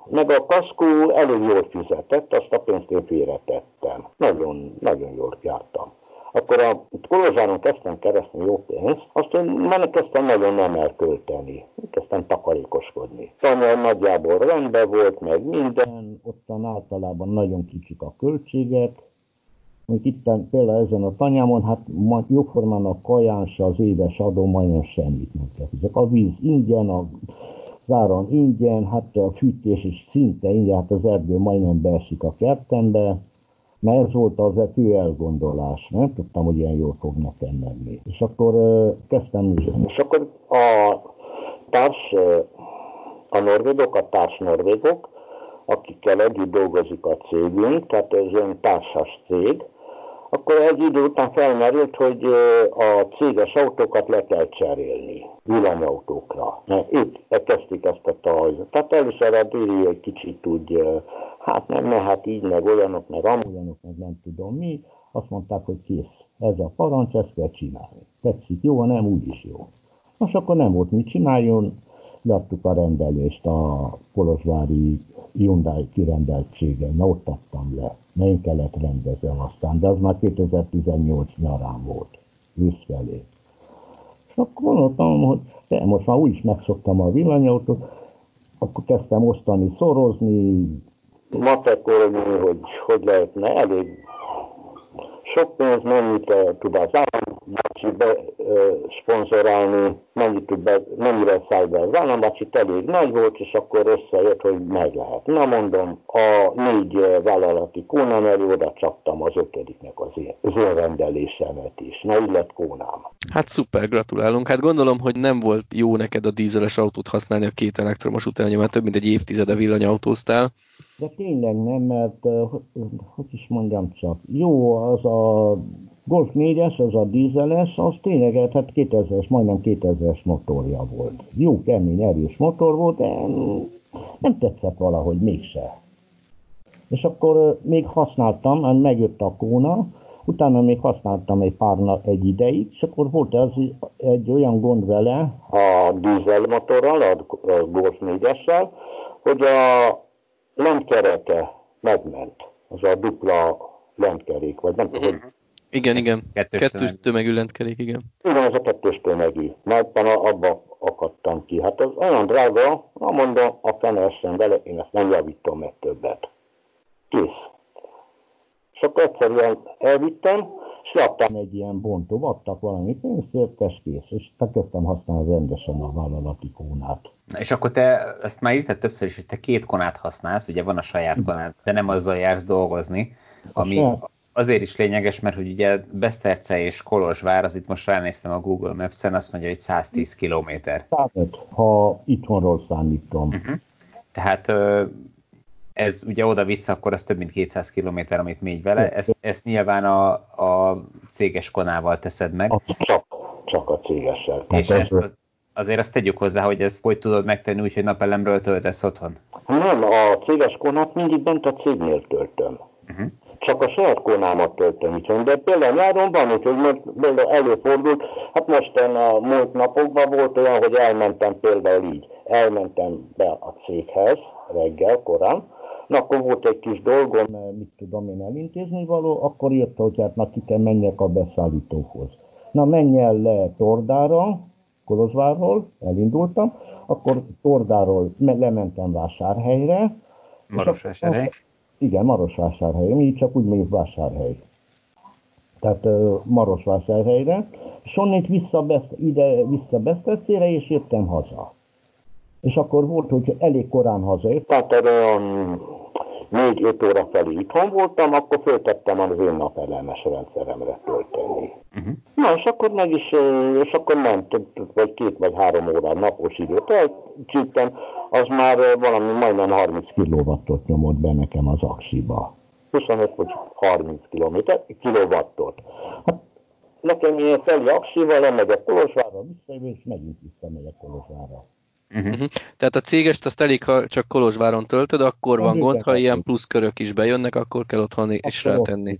meg a kaszkó elég jól fizetett, azt a pénzt én félretettem. Nagyon, nagyon jól jártam. Akkor a Kolozsáron kezdtem keresni jó pénzt, azt én már kezdtem nagyon nem elkölteni. Kezdtem takarékoskodni. Tanya nagyjából rendben volt, meg minden, ottan általában nagyon kicsik a költségek, mint itt például ezen a tanyámon, hát jóformán a kaján se az éves adó majdnem semmit nem fizek. A víz ingyen, a záron ingyen, hát a fűtés is szinte ingyen, hát az erdő majdnem beesik a kertembe, mert ez volt az fő elgondolás, nem tudtam, hogy ilyen jól fog nekem menni. És akkor kezdtem És akkor a társ, a norvégok, a társ norvégok, akikkel együtt dolgozik a cégünk, tehát ez ilyen társas cég, akkor egy idő után felmerült, hogy a céges autókat le kell cserélni villanyautókra. Itt kezdték ezt a tajzot. Tehát először a Déli egy kicsit úgy, hát nem mehet így, meg olyanok, meg amolyanok, meg nem tudom mi. Azt mondták, hogy kész, ez a parancs, ezt kell csinálni. Tetszik, jó, nem, úgyis jó. Most akkor nem volt mit csináljon, leadtuk a rendelést a Kolozsvári Hyundai kirendeltségen, na ott adtam le. Ne én kellett rendezem aztán, de az már 2018 nyarán volt, ősz felé. És akkor gondoltam, hogy de most már úgyis megszoktam a villanyautót, akkor kezdtem osztani, szorozni, matekolni, hogy hogy lehetne. Elég sok pénz, mennyit tud az állambácsi be, szponzorálni, mennyit tud be, mennyire száll be az állambácsi, elég nagy volt, és akkor összejött, hogy meg lehet. Na mondom, a négy vállalati kónám elé oda csaptam az ötödiknek az én, az én rendelésemet is. Na, így lett kónám. Hát szuper, gratulálunk. Hát gondolom, hogy nem volt jó neked a dízeles autót használni a két elektromos után, nyilván több mint egy évtizede villanyautóztál. De tényleg nem, mert hogy is mondjam csak, jó az a Golf 4-es, az a dízeles, az tényleg hát 2000-es, majdnem 2000-es motorja volt. Jó, kemény, erős motor volt, de nem tetszett valahogy mégse. És akkor még használtam, megjött a kóna, utána még használtam egy pár nap, egy ideig, és akkor volt az egy olyan gond vele, a dízelmotorral, a Golf 4-essel, hogy a lentkereke megment, az a dupla lentkerék, vagy nem tudom, hogy Igen, igen. Kettős, kettős tömegű lentkerék, igen. Igen, ez a kettős tömegű. Mert abba akadtam ki. Hát az olyan drága, na mondom, a fene essen vele, én ezt nem javítom meg többet. Kész. És akkor egyszerűen elvittem, és adtam egy ilyen bontó, adtak valami pénzt, és kész. És kezdtem használni rendesen a vállalati kónát. Na és akkor te, ezt már írtad többször is, hogy te két konát használsz, ugye van a saját konát, de nem azzal jársz dolgozni, ami azért is lényeges, mert hogy ugye Beszterce és Kolozsvár, az itt most ránéztem a Google Maps-en, azt mondja, hogy 110 kilométer. 105, ha itthonról számítom. Uh-huh. Tehát ez ugye oda-vissza, akkor az több mint 200 kilométer, amit még vele. Ezt, ezt nyilván a, a céges konával teszed meg. Csak, csak a cégessel. És ezt az, azért azt tegyük hozzá, hogy ezt hogy tudod megtenni úgy, hogy napelemről töltesz otthon? Nem, a céges konát mindig bent a cégnél töltöm. Uh-huh. Csak a saját konámat töltöm itthon, de például nyáron van, úgyhogy most például előfordult, hát most a múlt napokban volt olyan, hogy elmentem például így, elmentem be a céghez reggel korán, Na, akkor volt egy kis dolgom, mit tudom én elintézni való, akkor írta, hogy hát na ki kell menjek a beszállítóhoz. Na, menj el le Tordára, Kolozsvárról, elindultam, akkor Tordáról lementem Vásárhelyre. Marosvásárhely? Igen, Marosvásárhely. Mi csak úgy mondjuk Vásárhely. Tehát Marosvásárhelyre. És onnét vissza, ide vissza Besztercére, és jöttem haza. És akkor volt, hogy elég korán hazaért, tehát olyan 4-5 óra felé itthon voltam, akkor föltettem az én napelemes rendszeremre tölteni. Uh-huh. Na, és akkor meg is, és akkor nem, vagy két vagy három óra napos időt elcsíptem, az már valami majdnem 30 kilowattot nyomott be nekem az aksiba. 25 vagy 30 kilométer, kilowattot. Hát nekem ilyen felé aksival lemegyek Kolozsvárra, visszajövő, és megint visszamegyek Kolozsvárra. Uh-huh. Tehát a cégest azt elég, ha csak Kolozsváron töltöd, akkor van gond, ha ilyen pluszkörök is bejönnek, akkor kell otthon is rátenni.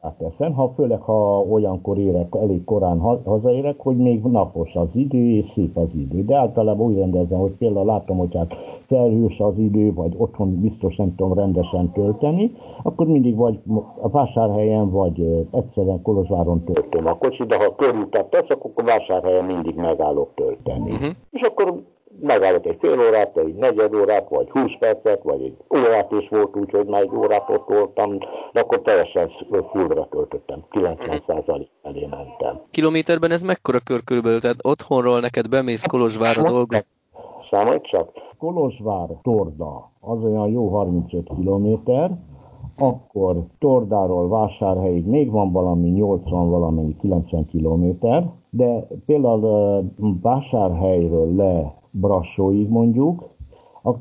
Ráteszem, ha főleg ha olyankor érek, elég korán hazaérek, hogy még napos az idő és szép az idő. De általában úgy rendezem, hogy például látom, hogy hát felhős az idő, vagy otthon biztos nem tudom rendesen tölteni, akkor mindig vagy a vásárhelyen, vagy egyszerűen Kolozsváron töltöm a kocsit, de ha körültet tesz, akkor vásárhelyen mindig megállok tölteni. Uh-huh. És akkor megállok egy fél órát, egy negyed órát, vagy 20 percet, vagy egy órát is volt úgy, hogy már egy órát ott voltam, de akkor teljesen fullra töltöttem, 90% elé mentem. Kilométerben ez mekkora kör körülbelül? Tehát otthonról neked bemész Kolozsvárra dolgozni? Számolj csak. Kolozsvár, Torda, az olyan jó 35 kilométer, akkor Tordáról Vásárhelyig még van valami 80 valamennyi 90 kilométer, de például Vásárhelyről le Brassóig mondjuk,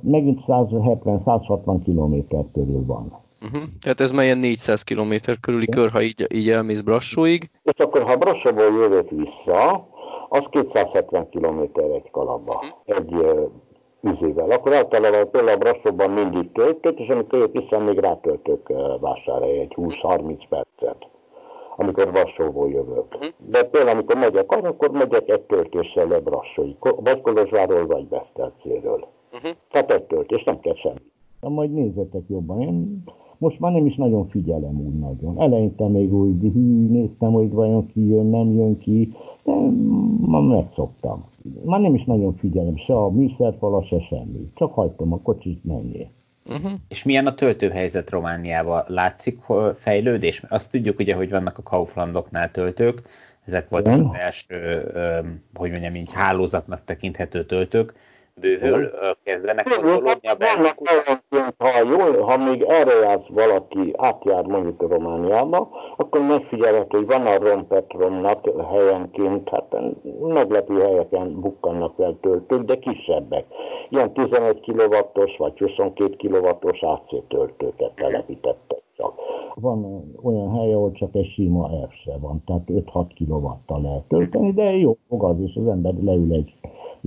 megint 170-160 kilométer körül van. Uh-huh. Tehát ez már ilyen 400 km körüli kör, ha így, így elmész Brassóig. És akkor, ha Brassóból jövök vissza, az 270 km egy kalapba, uh-huh. egy uh, üzével. Akkor általában például Brassóban mindig töltök, és amikor jövök vissza, még rátöltök uh, vásárhely egy 20-30 percet amikor Varsóból jövök. Uh-huh. De például, amikor megyek arra, akkor megyek egy töltéssel le Brassói, vagy Kolozsváról, vagy Besztercéről. Uh-huh. Tehát egy töltés, nem kell semmi. Na, majd nézzetek jobban. Én most már nem is nagyon figyelem úgy nagyon. Eleinte még úgy hű, néztem, hogy vajon ki jön, nem jön ki, de ma megszoktam. Már nem is nagyon figyelem, se a műszerfala, se semmi. Csak hagytam a kocsit menni. Uh-huh. És milyen a töltőhelyzet Romániában? Látszik fejlődés? Azt tudjuk ugye, hogy vannak a Kauflandoknál töltők, ezek voltak az első, hogy mondjam, így hálózatnak tekinthető töltők, bővül, kezdenek mozgolódni a Vannak olyan, ha, jól, ha még erre jársz valaki, átjár mondjuk a Romániába, akkor megfigyelhető, hogy van a rompetromnak helyenként, hát meglepő helyeken bukkannak fel töltők, de kisebbek. Ilyen 11 kW-os vagy 22 kW-os AC töltőket telepítettek csak. Van olyan hely, ahol csak egy sima R van, tehát 5-6 kW-tal lehet tölteni, de jó fog az is, az ember leül egy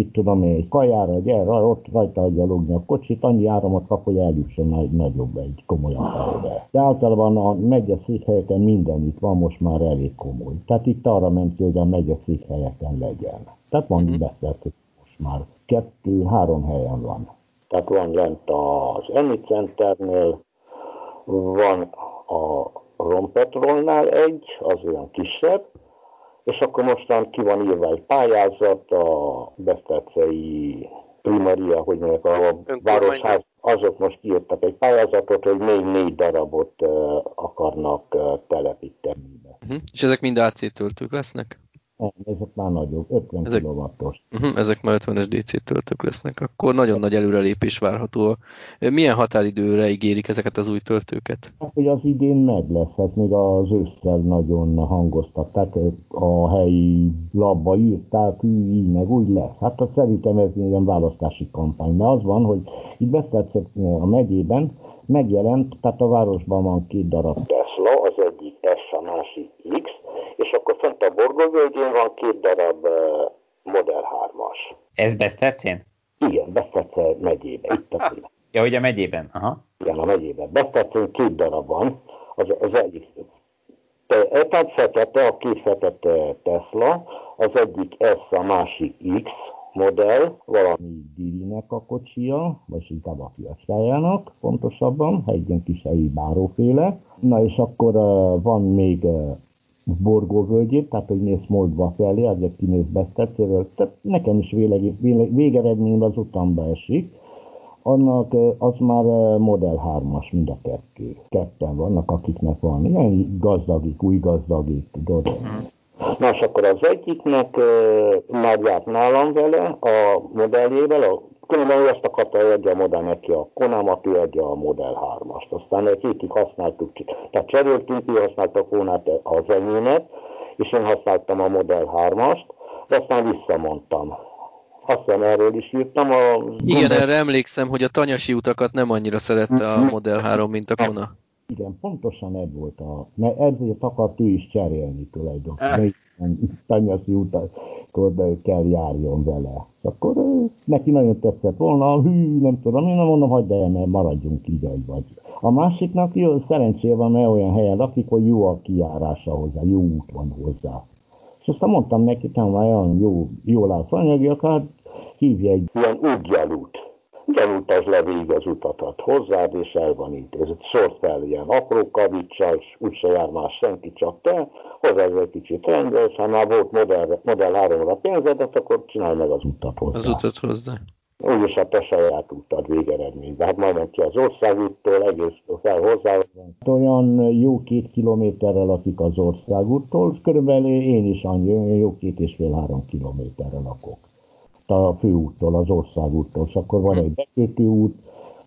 mit tudom én, egy kajára, egy erre, ott rajta adja logni a kocsit, annyi áramot kap, hogy eljusson egy nagyobb, egy komolyabb helyre. De általában a megye székhelyeken minden itt van most már elég komoly. Tehát itt arra ment ki, hogy a megye székhelyeken legyen. Tehát van mm-hmm. hogy most már kettő-három helyen van. Tehát van lent az Emi Centernél, van a petrolnál egy, az olyan kisebb, és akkor mostan ki van írva egy pályázat a Besztercei primaria, hogy mondják, a városház, azok most kiírtak egy pályázatot, hogy még négy darabot akarnak telepíteni. Uh-huh. És ezek mind AC lesznek? Nem, ezek már nagyobb, 50 ezek, kW-os. Uh-huh, ezek már 50-es DC töltők lesznek, akkor nagyon nagy előrelépés várható. Milyen határidőre ígérik ezeket az új töltőket? Hát, hogy az idén meg lesz, hát még az ősszel nagyon hangoztatták, a helyi labba írták, így meg úgy lesz. Hát azt szerintem ez ilyen választási kampány, mert az van, hogy itt beszéltek a megyében, megjelent, tehát a városban van két darab Tesla, az egyik S, a másik X, és akkor fent a Borgóvölgyén van két darab Model 3-as. Ez Besztercén? Igen, Beszterce megyében. Itt a ja, hogy a megyében, aha. Igen, a megyében. Besztercén két darab van, az, az egyik te, tehát fekete, a két fekete Tesla, az egyik S, a másik X, modell, valami Dirinek a kocsia, vagy inkább a fiacsájának, pontosabban, egy ilyen kis helyi báróféle. Na és akkor uh, van még uh, Borgóvölgyét, tehát hogy mész Moldva felé, azért kimész Besztercéről, tehát nekem is véleg, véleg, végeredményben az utamba esik. Annak az már Model 3-as mind a kettő. Ketten vannak, akiknek van ilyen gazdagik, új gazdagik, tudod. Na és akkor az egyiknek már járt nálam vele, a modelljével, a Különben ő azt akarta, hogy adja a Model neki a Konámat, ő adja a Model 3-ast. Aztán egy hétig használtuk, tehát cseréltünk, ő használta a Konát az enyémet, és én használtam a Model 3-ast, de aztán visszamondtam. Azt hiszem, erről is írtam. A Igen, gondos... erre emlékszem, hogy a tanyasi utakat nem annyira szerette a Model 3, mint a Kona. Igen, pontosan ez volt a... Mert ezért akart ő is cserélni tulajdonképpen. Tanyasi utakon kell járjon vele. Akkor neki nagyon tetszett volna, hű, nem tudom, én nem mondom, hagyd el, mert maradjunk így, ahogy vagy. A másiknak jó szerencséje van, mert olyan helyen lakik, hogy jó a kijárása hozzá, jó út van hozzá. És aztán mondtam neki, hogy jó, jó látsz anyagi, akár hívja egy ilyen útjelút Gyanútas le végig az utatat hozzád, és el van intézett. Szort fel ilyen apró kavicsal, és úgyse jár más senki, csak te, hozzá egy kicsit rendes, ha már volt Model, modell 3-ra pénzedet, akkor csinálj meg az utat hozzá. Az utat hozzá. Úgyis a te saját utad végeredményben. Hát majdnem ki az országúttól, egész fel hozzá. Olyan jó két kilométerre lakik az országúttól, körülbelül én is annyi, jó két és fél három kilométerre lakok a főúttól, az országúttól, és akkor van egy bekötő út,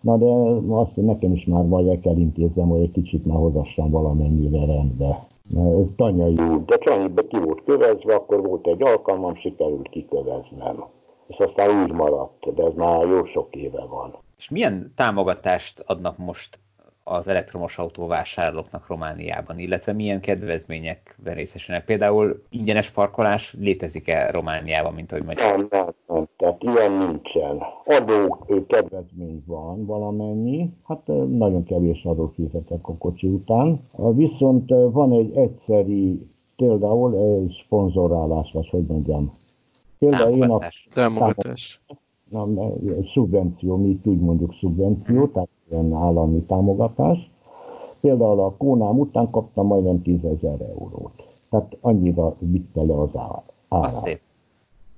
na de azt nekem is már vagy el kell intéznem, hogy egy kicsit már hozassam valamennyire rendbe. Ez tanyai út, de Csanyibe ki volt kövezve, akkor volt egy alkalmam, sikerült kiköveznem. És aztán úgy maradt, de ez már jó sok éve van. És milyen támogatást adnak most az elektromos autó vásárlóknak Romániában, illetve milyen kedvezmények részesülnek. Például ingyenes parkolás létezik-e Romániában, mint ahogy mondjuk? Nem, nem, nem, tehát ilyen nincsen. Adó kedvezmény van valamennyi, hát nagyon kevés adó fizetek a kocsi után. Viszont van egy egyszeri, például egy szponzorálás, vagy hogy mondjam. Például támogatás. Én a, támogatás. Nem, szubvenció, mi úgy mondjuk szubvenció, tehát ilyen állami támogatás. Például a Kónám után kaptam majdnem 10 ezer eurót. Tehát annyira vitte le az árát.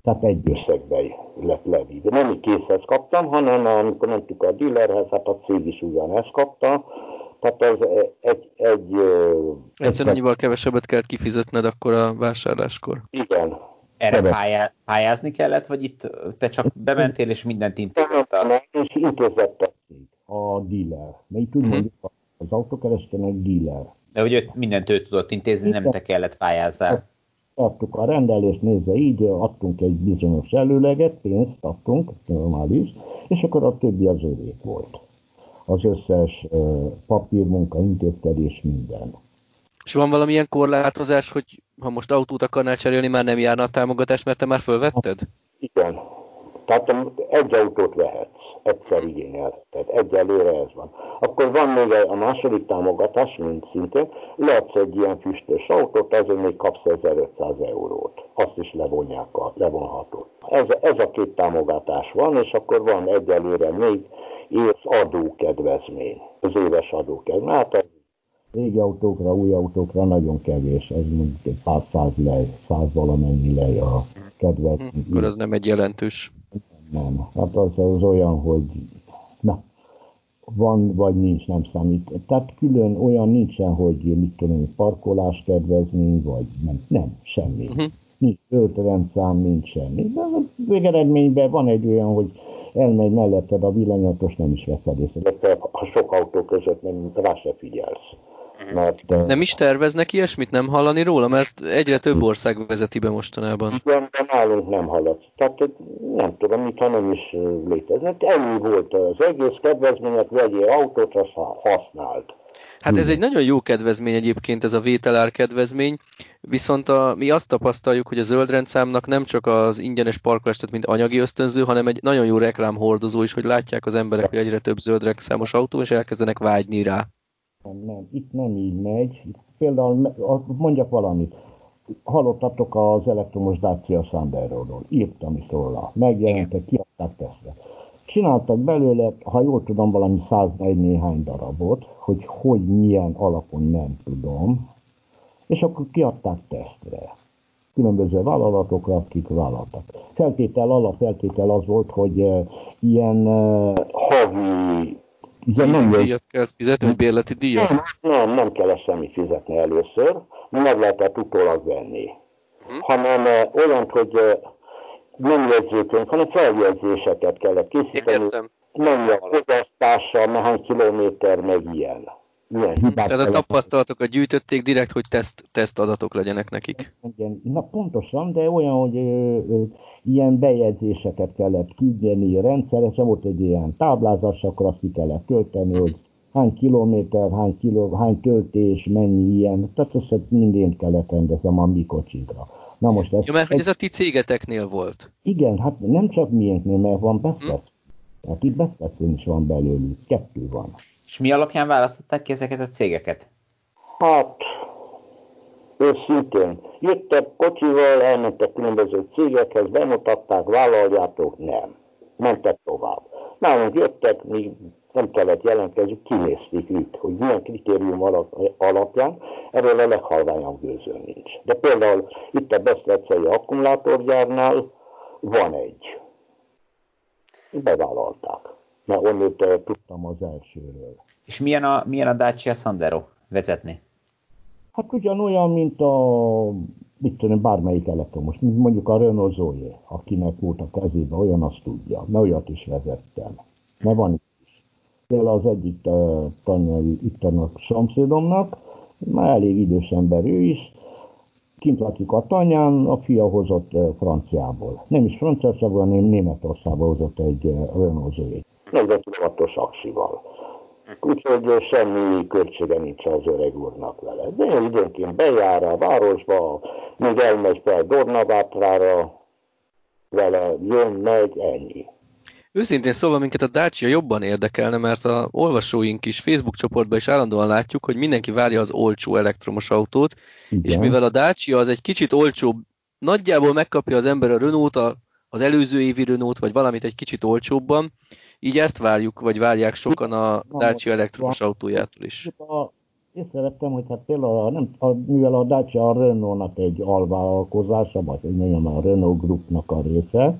Tehát egy összegbe lett levíve. Nem készhez kaptam, hanem amikor mentük a dealerhez, hát a cég is ugyanezt kapta. Tehát ez egy... egy Egyszerűen annyival kevesebbet kellett kifizetned akkor a vásárláskor. Igen. Erre pályá, pályázni kellett, vagy itt te csak bementél és mindent intézett? Nem, nem, és intézett a dealer. Mert itt úgy uh-huh. mondjuk az autókereskedőnek dealer. De hogy őt mindent ő tudott intézni, nem te kellett pályázzál. Adtuk a rendelést, nézve így, adtunk egy bizonyos előleget, pénzt adtunk, normális, és akkor a többi az övék volt. Az összes papírmunka, intézkedés, minden. És van valamilyen korlátozás, hogy ha most autót akarnál cserélni, már nem járna a támogatás, mert te már fölvetted? Igen, tehát egy autót vehetsz, egyszer igényelheted, egyelőre ez van. Akkor van még a második támogatás, mint szintén, leadsz egy ilyen füstös autót, azért még kapsz 1500 eurót. Azt is levonják a levonható. Ez, ez a két támogatás van, és akkor van egyelőre még éves adókedvezmény, az éves adókedvezmény. Hát Régi autókra, új autókra nagyon kevés, ez mondjuk egy pár száz lej, száz valamennyi lej a kedvet. Hm, akkor az nem egy jelentős. Nem, hát az, az olyan, hogy na, van vagy nincs, nem számít. Tehát külön olyan nincsen, hogy mit tudom, parkolás kedvezmény, vagy nem, nem semmi. Uh-huh. Nincs rendszám, nincs semmi. De a végeredményben van egy olyan, hogy elmegy melletted a villanyatos, nem is veszed észre. Ha sok autó között nem, rá se figyelsz. Mert, nem is terveznek ilyesmit, nem hallani róla? Mert egyre több ország vezeti be mostanában. Igen, de nálunk nem halad. Tehát nem tudom, mintha nem is léteznek. Ennyi volt az egész kedvezményet, vegyél autót, azt használt. Hát ez egy nagyon jó kedvezmény egyébként, ez a vételár kedvezmény, viszont a, mi azt tapasztaljuk, hogy a zöldrendszámnak nem csak az ingyenes parkolás, tehát mint anyagi ösztönző, hanem egy nagyon jó reklámhordozó is, hogy látják az emberek, hogy egyre több zöldrendszámos autó, és elkezdenek vágyni rá. Nem, nem, itt nem így megy. Például mondjak valamit. Hallottatok az elektromos Dacia Sandero-ról. Írtam is róla. Megjelentek, kiadták tesztre. Csináltak belőle, ha jól tudom, valami 101 néhány darabot, hogy hogy milyen alapon nem tudom, és akkor kiadták tesztre. Különböző vállalatokra, akik vállaltak. Feltétel, alapfeltétel az volt, hogy uh, ilyen uh, havi igen, nem díjat kell fizetni, vagy bérleti díjat? Nem, nem, nem kell semmi fizetni először, meg lehetett utólag venni. Hm. Hanem olyan, hogy nem jegyzőkönyv, hanem feljegyzéseket kellett készíteni. Értem. Nem a fogyasztása, hány kilométer, meg ilyen. Milyen hibák Tehát a tapasztalatokat gyűjtötték direkt, hogy teszt, teszt adatok legyenek nekik. Igen, na pontosan, de olyan, hogy ö, ö, ilyen bejegyzéseket kellett küldeni rendszeresen, volt egy ilyen táblázat, akkor azt ki kellett tölteni, hogy hány kilométer, hány, kiló, hány töltés, mennyi ilyen, tehát ezt mindent kellett rendezem a mi kocsinkra. Na most ez... Jó, mert hogy ez a ti cégeteknél volt. Igen, hát nem csak miénknél, mert van Beszlet. Hm. Hát itt Beszletén is van belőlük, kettő van. És mi alapján választották ki ezeket a cégeket? Hát, őszintén. Jöttek kocsival, elmentek különböző cégekhez, bemutatták, vállaljátok, nem. Mentek tovább. Nálunk jöttek, mi nem kellett jelentkezni, kinézték itt, hogy milyen kritérium alapján, erről a leghalványabb gőző nincs. De például itt a Beszlecei akkumulátorgyárnál van egy. Bevállalták mert onnét tudtam az elsőről. És milyen a, milyen a Dacia Sandero vezetni? Hát ugyanolyan, mint a, mit tudom, bármelyik elektromos, mint mondjuk a Renault Zoe, akinek volt a kezében, olyan azt tudja, mert olyat is vezettem. Mert van is. Például az egyik uh, tanyai itt a szomszédomnak, már elég idős ember ő is, kint lakik a tanyán, a fia hozott uh, franciából. Nem is Franciaországból, hanem Németországból hozott egy uh, Renault Zoe. 40 kW-os aksival. Úgyhogy semmi költsége nincs az öreg úrnak vele. De időnként bejár a városba, még elmegy fel Dornavátrára, vele jön, megy, ennyi. Őszintén szólva minket a Dacia jobban érdekelne, mert a olvasóink is Facebook csoportban is állandóan látjuk, hogy mindenki várja az olcsó elektromos autót, Igen. és mivel a Dacia az egy kicsit olcsóbb, nagyjából megkapja az ember a Renault, az előző évi Renault, vagy valamit egy kicsit olcsóbban, így ezt várjuk, vagy várják sokan a Dacia elektromos autójától is. Észrevettem, hogy hát például a, nem, a, mivel a Dacia a Renault-nak egy alvállalkozása, vagy egy a Renault Groupnak a része,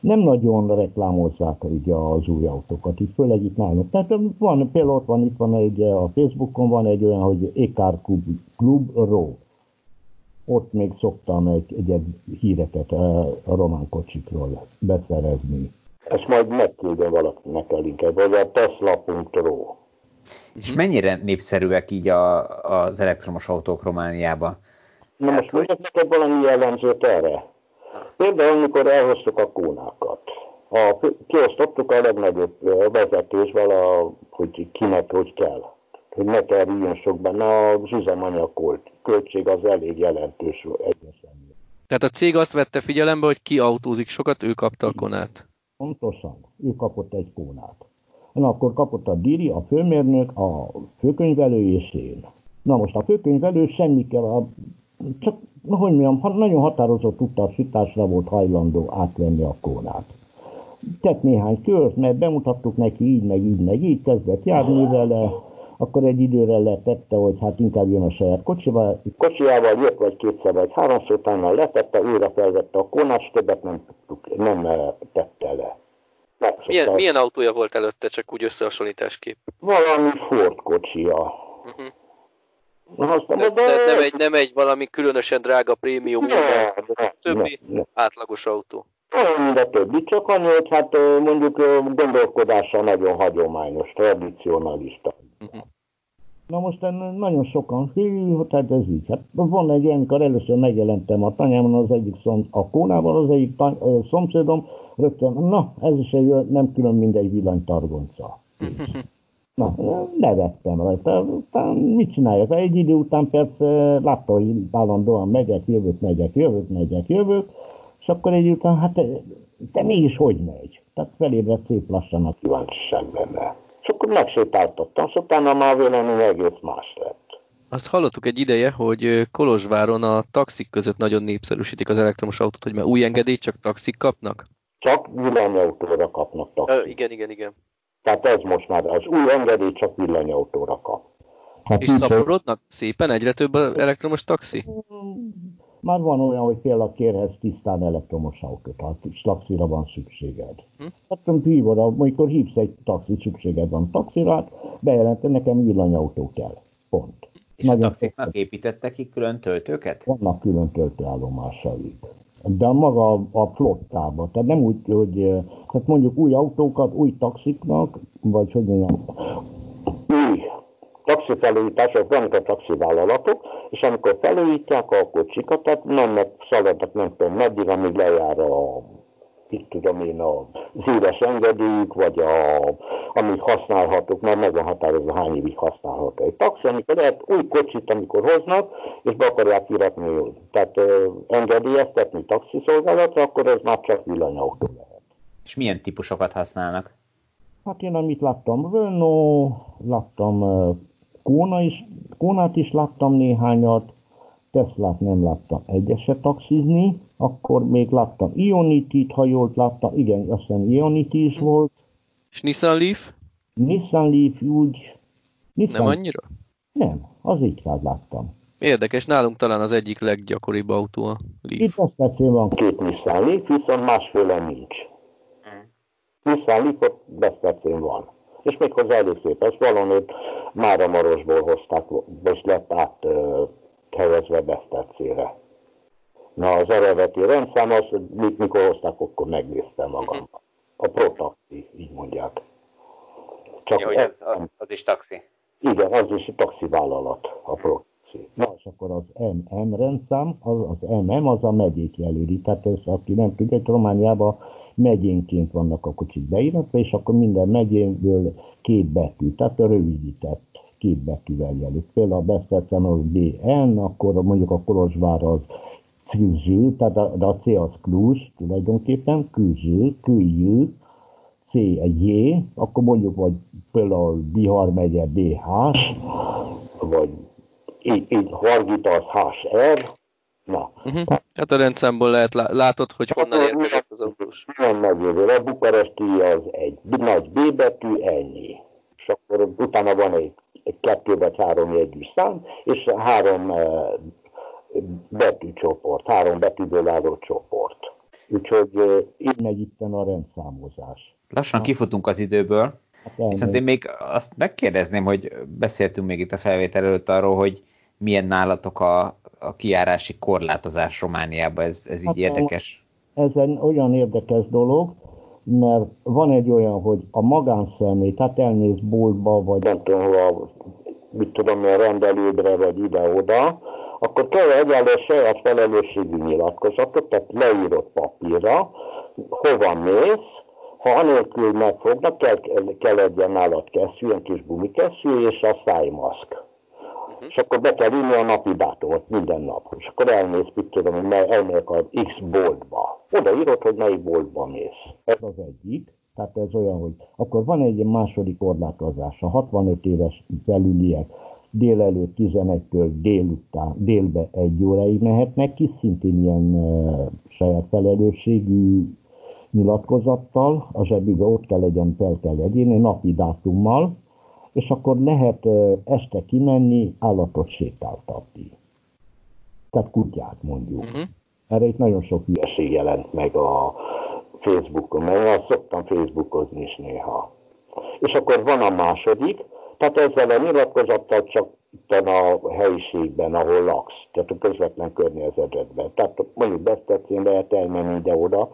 nem nagyon reklámozzák ugye az új autókat, itt főleg itt nálunk. Tehát van, például ott van, itt van egy, a Facebookon van egy olyan, hogy Ekar Club, Club Ro. Ott még szoktam egy, egy, egy híreket a román kocsikról beszerezni. Ezt majd megküldöm valakinek a linket, vagy a tesla.ro. És mennyire népszerűek így a, az elektromos autók Romániában? Na hát, most mondjak neked valami jellemzőt erre. Például, amikor elhoztuk a kónákat, a, kiosztottuk a legnagyobb vezetésvel, a, hogy kinek hogy kell. Hogy ne kerüljön sok benne, az üzemanyag költség az elég jelentős egyesen. Tehát a cég azt vette figyelembe, hogy ki autózik sokat, ő kapta a konát. Pontosan. Ő kapott egy kónát. Na akkor kapott a Diri, a főmérnök, a főkönyvelő és én. Na most a főkönyvelő semmi kell, a, csak, na, hogy mondjam, nagyon határozott utasításra volt hajlandó átvenni a kónát. Tett néhány kört, mert bemutattuk neki így, meg így, meg így, kezdett járni vele, akkor egy időre letette, hogy hát inkább jön a saját kocsival. Kocsijával jött vagy kétszer vagy háromszor, utána letette, újra felvette a kónás, többet nem, nem eh, tette le. Milyen, milyen autója volt előtte, csak úgy összehasonlításképp? Valami Ford kocsia. Uh-huh. Aztán, de, de, de nem, egy, nem egy valami különösen drága prémium, ne, ne, többi ne, ne. átlagos autó. Nem, de többi, csak annyi, hogy hát mondjuk gondolkodása nagyon hagyományos, tradicionalista. Uh-huh. Na most nagyon sokan, tehát ez így. Hát van egy ilyen, amikor először megjelentem a tanyámon, az egyik szom, a kónával, az egyik tany, szomszédom, rögtön, na, ez is egy, nem külön mindegy villanytargonca. Na, nevettem rajta. Aztán mit csináljak? Egy idő után persze látta, hogy állandóan megyek, jövök, megyek, jövök, megyek, jövök, és akkor egy után, hát te mégis hogy megy? Tehát felébredt szép lassan a kíváncsiság benne. És akkor megsétáltattam, és utána már vélemény egész más lett. Azt hallottuk egy ideje, hogy Kolozsváron a taxik között nagyon népszerűsítik az elektromos autót, hogy már új engedélyt csak taxik kapnak? Csak villanyautóra kapnak taxik. Ö, igen, igen, igen. Tehát ez most már az új engedély csak villanyautóra kap. Hát És szaporodnak szépen egyre több elektromos taxi? Már van olyan, hogy például kérhez tisztán elektromos autót, ha taxira van szükséged. Hm? Hát hívod, amikor hívsz egy taxit, szükséged van taxira, hát bejelenti, nekem villanyautó kell. Pont. És Nagyon a taxiknak építettek ki külön töltőket? Vannak külön töltőállomásaik de maga a flottában. Tehát nem úgy, hogy tehát mondjuk új autókat, új taxiknak, vagy hogy mondjam, új taxifelújítások, vannak a taxivállalatok, és amikor felújítják a kocsikat, tehát mennek, szaladnak nem tudom meddig, amíg lejár a itt tudom én, az éves engedélyük, vagy a, amit használhatok, mert meg van határozva hány évig használható egy taxi, amikor lehet új kocsit, amikor hoznak, és be akarják iratni, tehát ö, engedélyeztetni taxiszolgálatra, akkor ez már csak villanyautó lehet. És milyen típusokat használnak? Hát én amit láttam, Renault, láttam Kóna is, Kónát is láttam néhányat, Teslát nem láttam egyeset taxizni, akkor még láttam Ionity-t, ha jól láttam, igen, azt hiszem Ionity is volt. És Nissan Leaf? Nissan Leaf úgy... Nissan... Nem annyira? Nem, az így láttam. Érdekes, nálunk talán az egyik leggyakoribb autó a Leaf. Itt azt beszél van két Nissan Leaf, viszont másféle nincs. Hmm. Nissan Leaf ott beszélén van. És még hozzá elég szép, ezt valami már a Marosból hozták, és lett át helyezve Besztercére. Na, az eredeti rendszám az, hogy mikor hozták, akkor megnéztem magam. Uh-huh. A Protaxi, így mondják. Csak Jó, ez, az, az is taxi. Igen, az is taxivállalat, a Protaxi. Na, és akkor az MM rendszám, az, az MM az a megyék jelöli. Tehát ez, aki nem tudja, hogy Romániában megyénként vannak a kocsik beíratva, és akkor minden megyénből két betű, tehát a rövidített két betűvel jelölik. Például a Besztercen az BN, akkor mondjuk a Kolozsvár az Czüzső, tehát a, a C az Klus tulajdonképpen, Küzső, Küjjő, C egy J, akkor mondjuk vagy például Bihar megye BH, vagy így, így Hargita az HR, Na. Uh-huh. Hát a rendszámból lehet, látod, hogy honnan hát, érkezett az autós. Nem megjövő, a bukaresti az egy nagy B betű, ennyi. És akkor utána van egy, egy kettő vagy három jegyű szám, és három uh, betűcsoport, három betűből álló csoport. Úgyhogy így megy itt a rendszámozás. Lassan kifutunk az időből, hát viszont én még azt megkérdezném, hogy beszéltünk még itt a felvétel előtt arról, hogy milyen nálatok a, a kiárási korlátozás Romániában, ez, ez így hát érdekes? Ez egy olyan érdekes dolog, mert van egy olyan, hogy a magánszemély, tehát elmész boltba, vagy nem tudom, hova, mit tudom, a rendelődre, vagy ide-oda, akkor kell egyelő saját felelősségű nyilatkozatot, tehát leírott papírra, hova mész, ha anélkül megfognak, kell, kell legyen nálad kesztyű, ilyen kis gumikesztyű, és a szájmaszk. Uh-huh. És akkor be kell írni a napi dátumot minden nap. És akkor elmész, mit tudom, hogy elmegyek az X boltba. Oda írod, hogy melyik boltba mész. Ez az egyik. Tehát ez olyan, hogy akkor van egy második korlátozás. A 65 éves felüliek délelőtt 11-től délután, délbe egy óráig mehetnek ki, szintén ilyen e, saját felelősségű nyilatkozattal, a zsebübe ott kell legyen, fel kell egyéni, napi dátummal, és akkor lehet este kimenni, állatot sétáltatni. Tehát kutyát mondjuk. Uh-huh. Erre itt nagyon sok hülyeség jelent meg a Facebookon, mert szoktam Facebookozni is néha. És akkor van a második, tehát ezzel a nyilatkozattal csak itt a helyiségben, ahol laksz, tehát a közvetlen környezetedben. Tehát mondjuk Besztercén lehet elmenni ide-oda,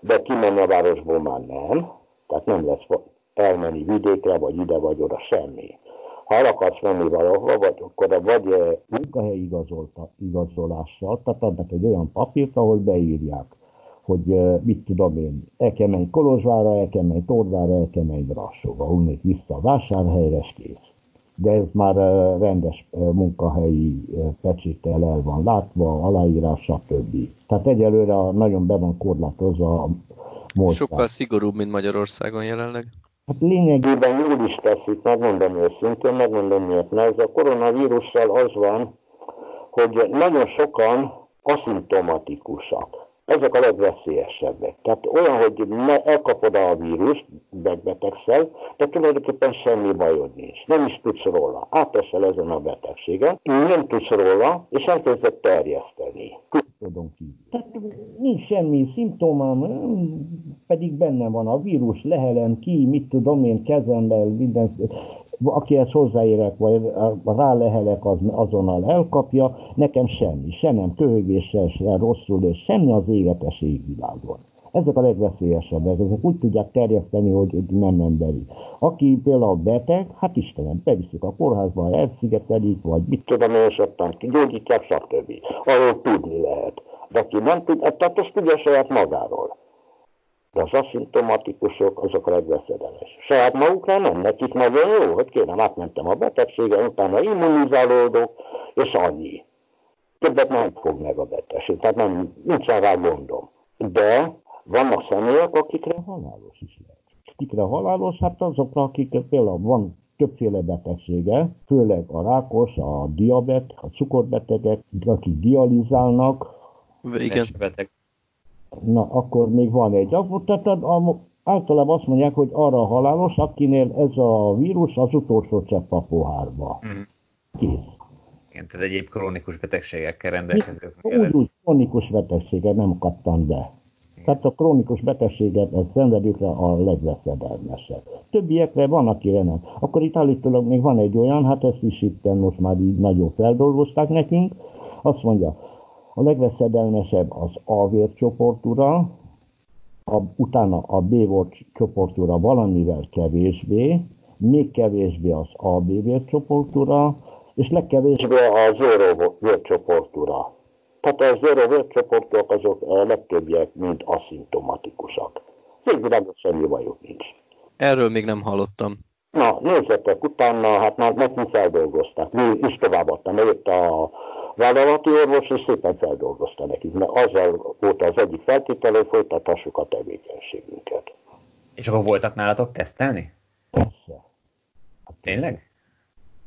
de kimenni a városból már nem. Tehát nem lesz elmenni vidékre, vagy ide, vagy oda, semmi. Ha el akarsz menni valahova, vagy akkor vagy munkahelyi igazolással, tehát adnak egy olyan papírt, ahol beírják, hogy mit tudom én, el kell menni Kolozsvára, el kell menni Tordára, el kell menni Brassóba, onnét vissza a vásárhelyre, és kész. De ez már rendes munkahelyi pecséttel el van látva, aláírás, stb. Tehát egyelőre nagyon be van korlátozva a mozgás. Sokkal szigorúbb, mint Magyarországon jelenleg. Hát lényegében jól is teszik, megmondom őszintén, megmondom miért, mert ez a koronavírussal az van, hogy nagyon sokan aszimptomatikusak ezek a legveszélyesebbek. Tehát olyan, hogy ne elkapod a vírust, megbetegszel, de tulajdonképpen semmi bajod nincs. Nem is tudsz róla. Átesel ezen a betegségen, nem tudsz róla, és elkezded terjeszteni. Tudom ki. Tehát nincs semmi szimptomám, pedig benne van a vírus, lehelem ki, mit tudom én, kezemmel, minden akihez hozzáérek, vagy rálehelek, az azonnal elkapja, nekem semmi, se nem köhögéssel, se rosszul, és semmi az égetes égvilágon. Ezek a legveszélyesebbek, ezek úgy tudják terjeszteni, hogy nem emberi. Aki például beteg, hát Istenem, beviszik a kórházba, elszigetelik, vagy mit tudom, és ottan gyógyítják, stb. Arról tudni lehet. De aki nem tud, tehát azt tudja saját magáról. De az aszimptomatikusok azok a legveszedeles. Saját magukra nem, nekik nagyon jó, hogy kérem, átmentem a betegségen, utána immunizálódok, és annyi. Többet nem fog meg a betegség, tehát nem, nincsen rá gondom. De vannak személyek, akikre halálos is lehet. Kikre halálos? Hát azokra, akik például van többféle betegsége, főleg a rákos, a diabet, a cukorbetegek, akik dializálnak. Igen. Beteg. Na, akkor még van egy. Tehát általában azt mondják, hogy arra halálos, akinél ez a vírus az utolsó csepp a pohárba. Mm. Kész. Igen, tehát egyéb krónikus betegségekkel rendelkező. Úgy, úgy, krónikus betegséget nem kaptam be. Tehát a krónikus betegséget, ez szenvedőkre a legveszedelmesebb. Többiekre van, akire nem. Akkor itt állítólag még van egy olyan, hát ezt is itt most már így nagyon feldolgozták nekünk, azt mondja, a legveszedelmesebb az A vércsoportúra, a, utána a B csoportúra valamivel kevésbé, még kevésbé az AB vércsoportúra, és legkevésbé a zero vércsoportúra. Tehát a zero vércsoportok azok a legtöbbiek mind aszimptomatikusak. Végvilágos semmi bajuk nincs. Erről még nem hallottam. Na, nézzetek, utána, hát már nekünk feldolgozták. Mi is továbbadtam, jött a vállalati orvos, és szépen feldolgozta nekik, mert azzal volt az egyik feltétele, hogy folytathassuk a tevékenységünket. És akkor voltak nálatok tesztelni? Persze. Hát, Tényleg?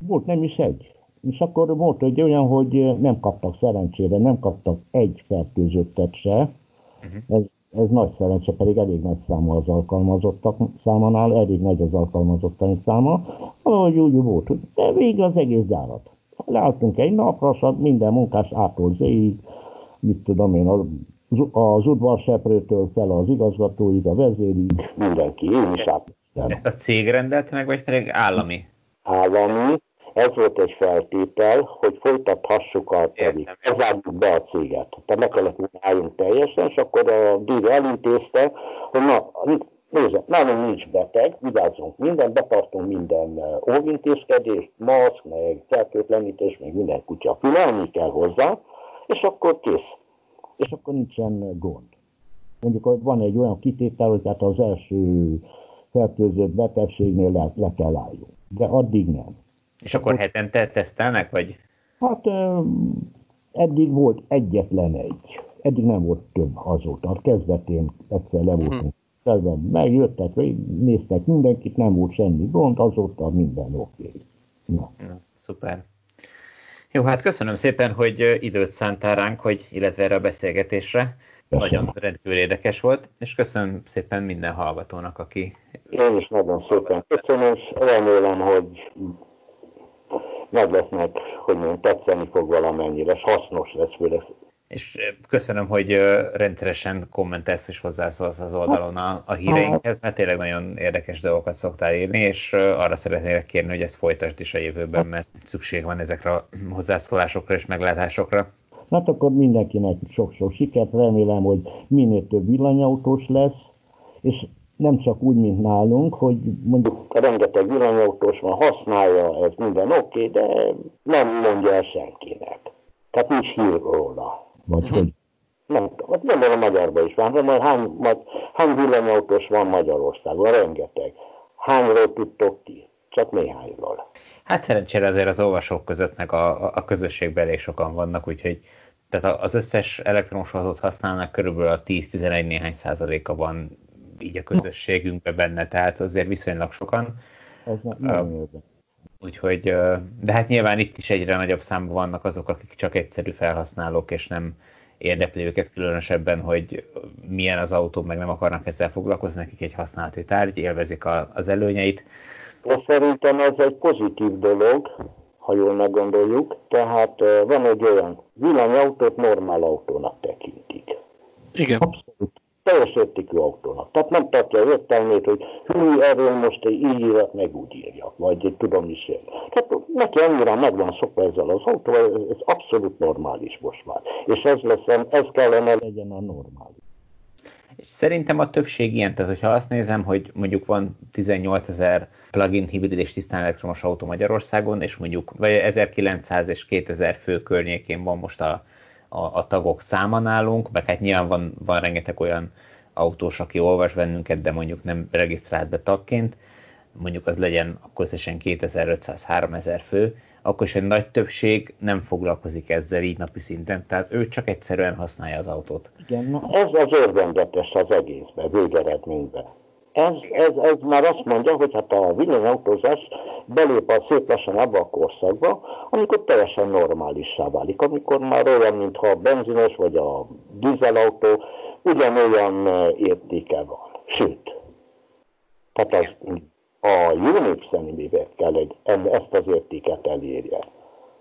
Volt nem is egy. És akkor volt egy olyan, hogy nem kaptak szerencsére, nem kaptak egy fertőzöttet se. Uh-huh. Ez, ez nagy szerencse, pedig elég nagy száma az alkalmazottak számánál, elég nagy az alkalmazottak száma. Valahogy úgy volt, de végig az egész gyárat. Leálltunk egy napra, minden munkás ától zéig, mit tudom én, az, az udvarseprőtől fel az igazgatóig, a vezérig, mindenki, én is átmentem. Ezt a cég rendelte meg, vagy pedig állami? Állami. Ez volt egy feltétel, hogy folytathassuk a tevékenységet. Zárjuk be a céget. Tehát le kellett álljunk teljesen, és akkor a díj elintézte, hogy na, Nézd, nálunk nincs beteg, vigyázzunk minden, betartunk minden eh, óvintézkedést, maszk, meg fertőtlenítés, meg minden kutya fülelni kell hozzá, és akkor kész. És akkor nincsen gond. Mondjuk van egy olyan kitétel, hogy tehát az első fertőzött betegségnél le, le kell álljunk. De addig nem. És akkor ott, hetente tesztelnek, vagy? Hát eddig volt egyetlen egy. Eddig nem volt több azóta. A kezdetén egyszer le voltunk hmm szerven megjöttek, néztek mindenkit, nem volt semmi gond, azóta minden oké. Okay. Na. Na, szuper. Jó, hát köszönöm szépen, hogy időt szántál ránk, hogy, illetve erre a beszélgetésre. Nagyon rendkívül érdekes volt, és köszönöm szépen minden hallgatónak, aki... Én is nagyon szépen köszönöm, és remélem, hogy meg lesznek, hogy mondjam, tetszeni fog valamennyire, és hasznos lesz főleg. És köszönöm, hogy rendszeresen kommentelsz és hozzászólsz az oldalon a, a híreinkhez, mert tényleg nagyon érdekes dolgokat szoktál írni, és arra szeretnélek kérni, hogy ezt folytasd is a jövőben, mert szükség van ezekre a hozzászólásokra és meglátásokra. Hát akkor mindenkinek sok-sok sikert, remélem, hogy minél több villanyautós lesz, és nem csak úgy, mint nálunk, hogy mondjuk rengeteg villanyautós van, használja, ez minden oké, okay, de nem mondja el senkinek. Tehát nincs hír róla. Vagy uh-huh. hogy nem tudom, hát gondolom a magyarban is van, majd hány, majd, hány villanyautós van Magyarországon? Rengeteg. Hányról tudtok ti? Csak néhányról. Hát szerencsére azért az olvasók között meg a, a közösségben elég sokan vannak, úgyhogy tehát az összes elektromos autót használnak, körülbelül a 10-11 néhány százaléka van így a közösségünkben benne, tehát azért viszonylag sokan. Ez nem, Úgyhogy, de hát nyilván itt is egyre nagyobb számban vannak azok, akik csak egyszerű felhasználók, és nem érdekli őket különösebben, hogy milyen az autó, meg nem akarnak ezzel foglalkozni, nekik egy használati tárgy, élvezik a, az előnyeit. De szerintem ez egy pozitív dolog, ha jól meggondoljuk, tehát van egy olyan villanyautót normál autónak tekintik. Igen. Abszolút teljes értékű autónak. Tehát nem tartja értelmét, hogy hű, erről most így írjak, meg úgy írjak, vagy tudom is én. Tehát neki annyira meg van szokva ezzel az autó, ez abszolút normális most már. És ez, lesz, ez kellene legyen a normális. És szerintem a többség ilyen, tehát hogyha azt nézem, hogy mondjuk van 18 ezer plug-in hibrid és tisztán elektromos autó Magyarországon, és mondjuk vagy 1900 és 2000 fő környékén van most a, a, a tagok száma nálunk, meg hát nyilván van, van rengeteg olyan autós, aki olvas bennünket, de mondjuk nem regisztrált be tagként, mondjuk az legyen akkor összesen 2500-3000 fő, akkor is egy nagy többség nem foglalkozik ezzel így napi szinten, tehát ő csak egyszerűen használja az autót. Igen, na ez az örvendetes az egészben, végeredményben. Ez, ez, ez már azt mondja, hogy hát a villanyautózás belép a szép lassan abba a korszakba, amikor teljesen normálissá válik, amikor már olyan, mintha a benzines vagy a dízelautó ugyanolyan értéke van. Sőt, tehát az, a jó népszemélyével kell egy, ezt az értéket elérje.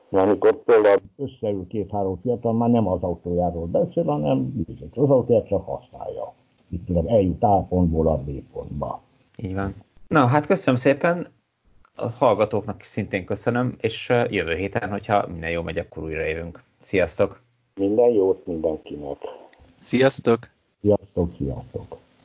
Mert amikor például összeül két-három fiatal, már nem az autójáról beszél, hanem az autóját csak használja itt tudom, eljut A pontból a B pontba. Így van. Na, hát köszönöm szépen, a hallgatóknak is szintén köszönöm, és jövő héten, hogyha minden jó megy, akkor újra jövünk. Sziasztok! Minden jót mindenkinek! Sziasztok! Sziasztok, sziasztok!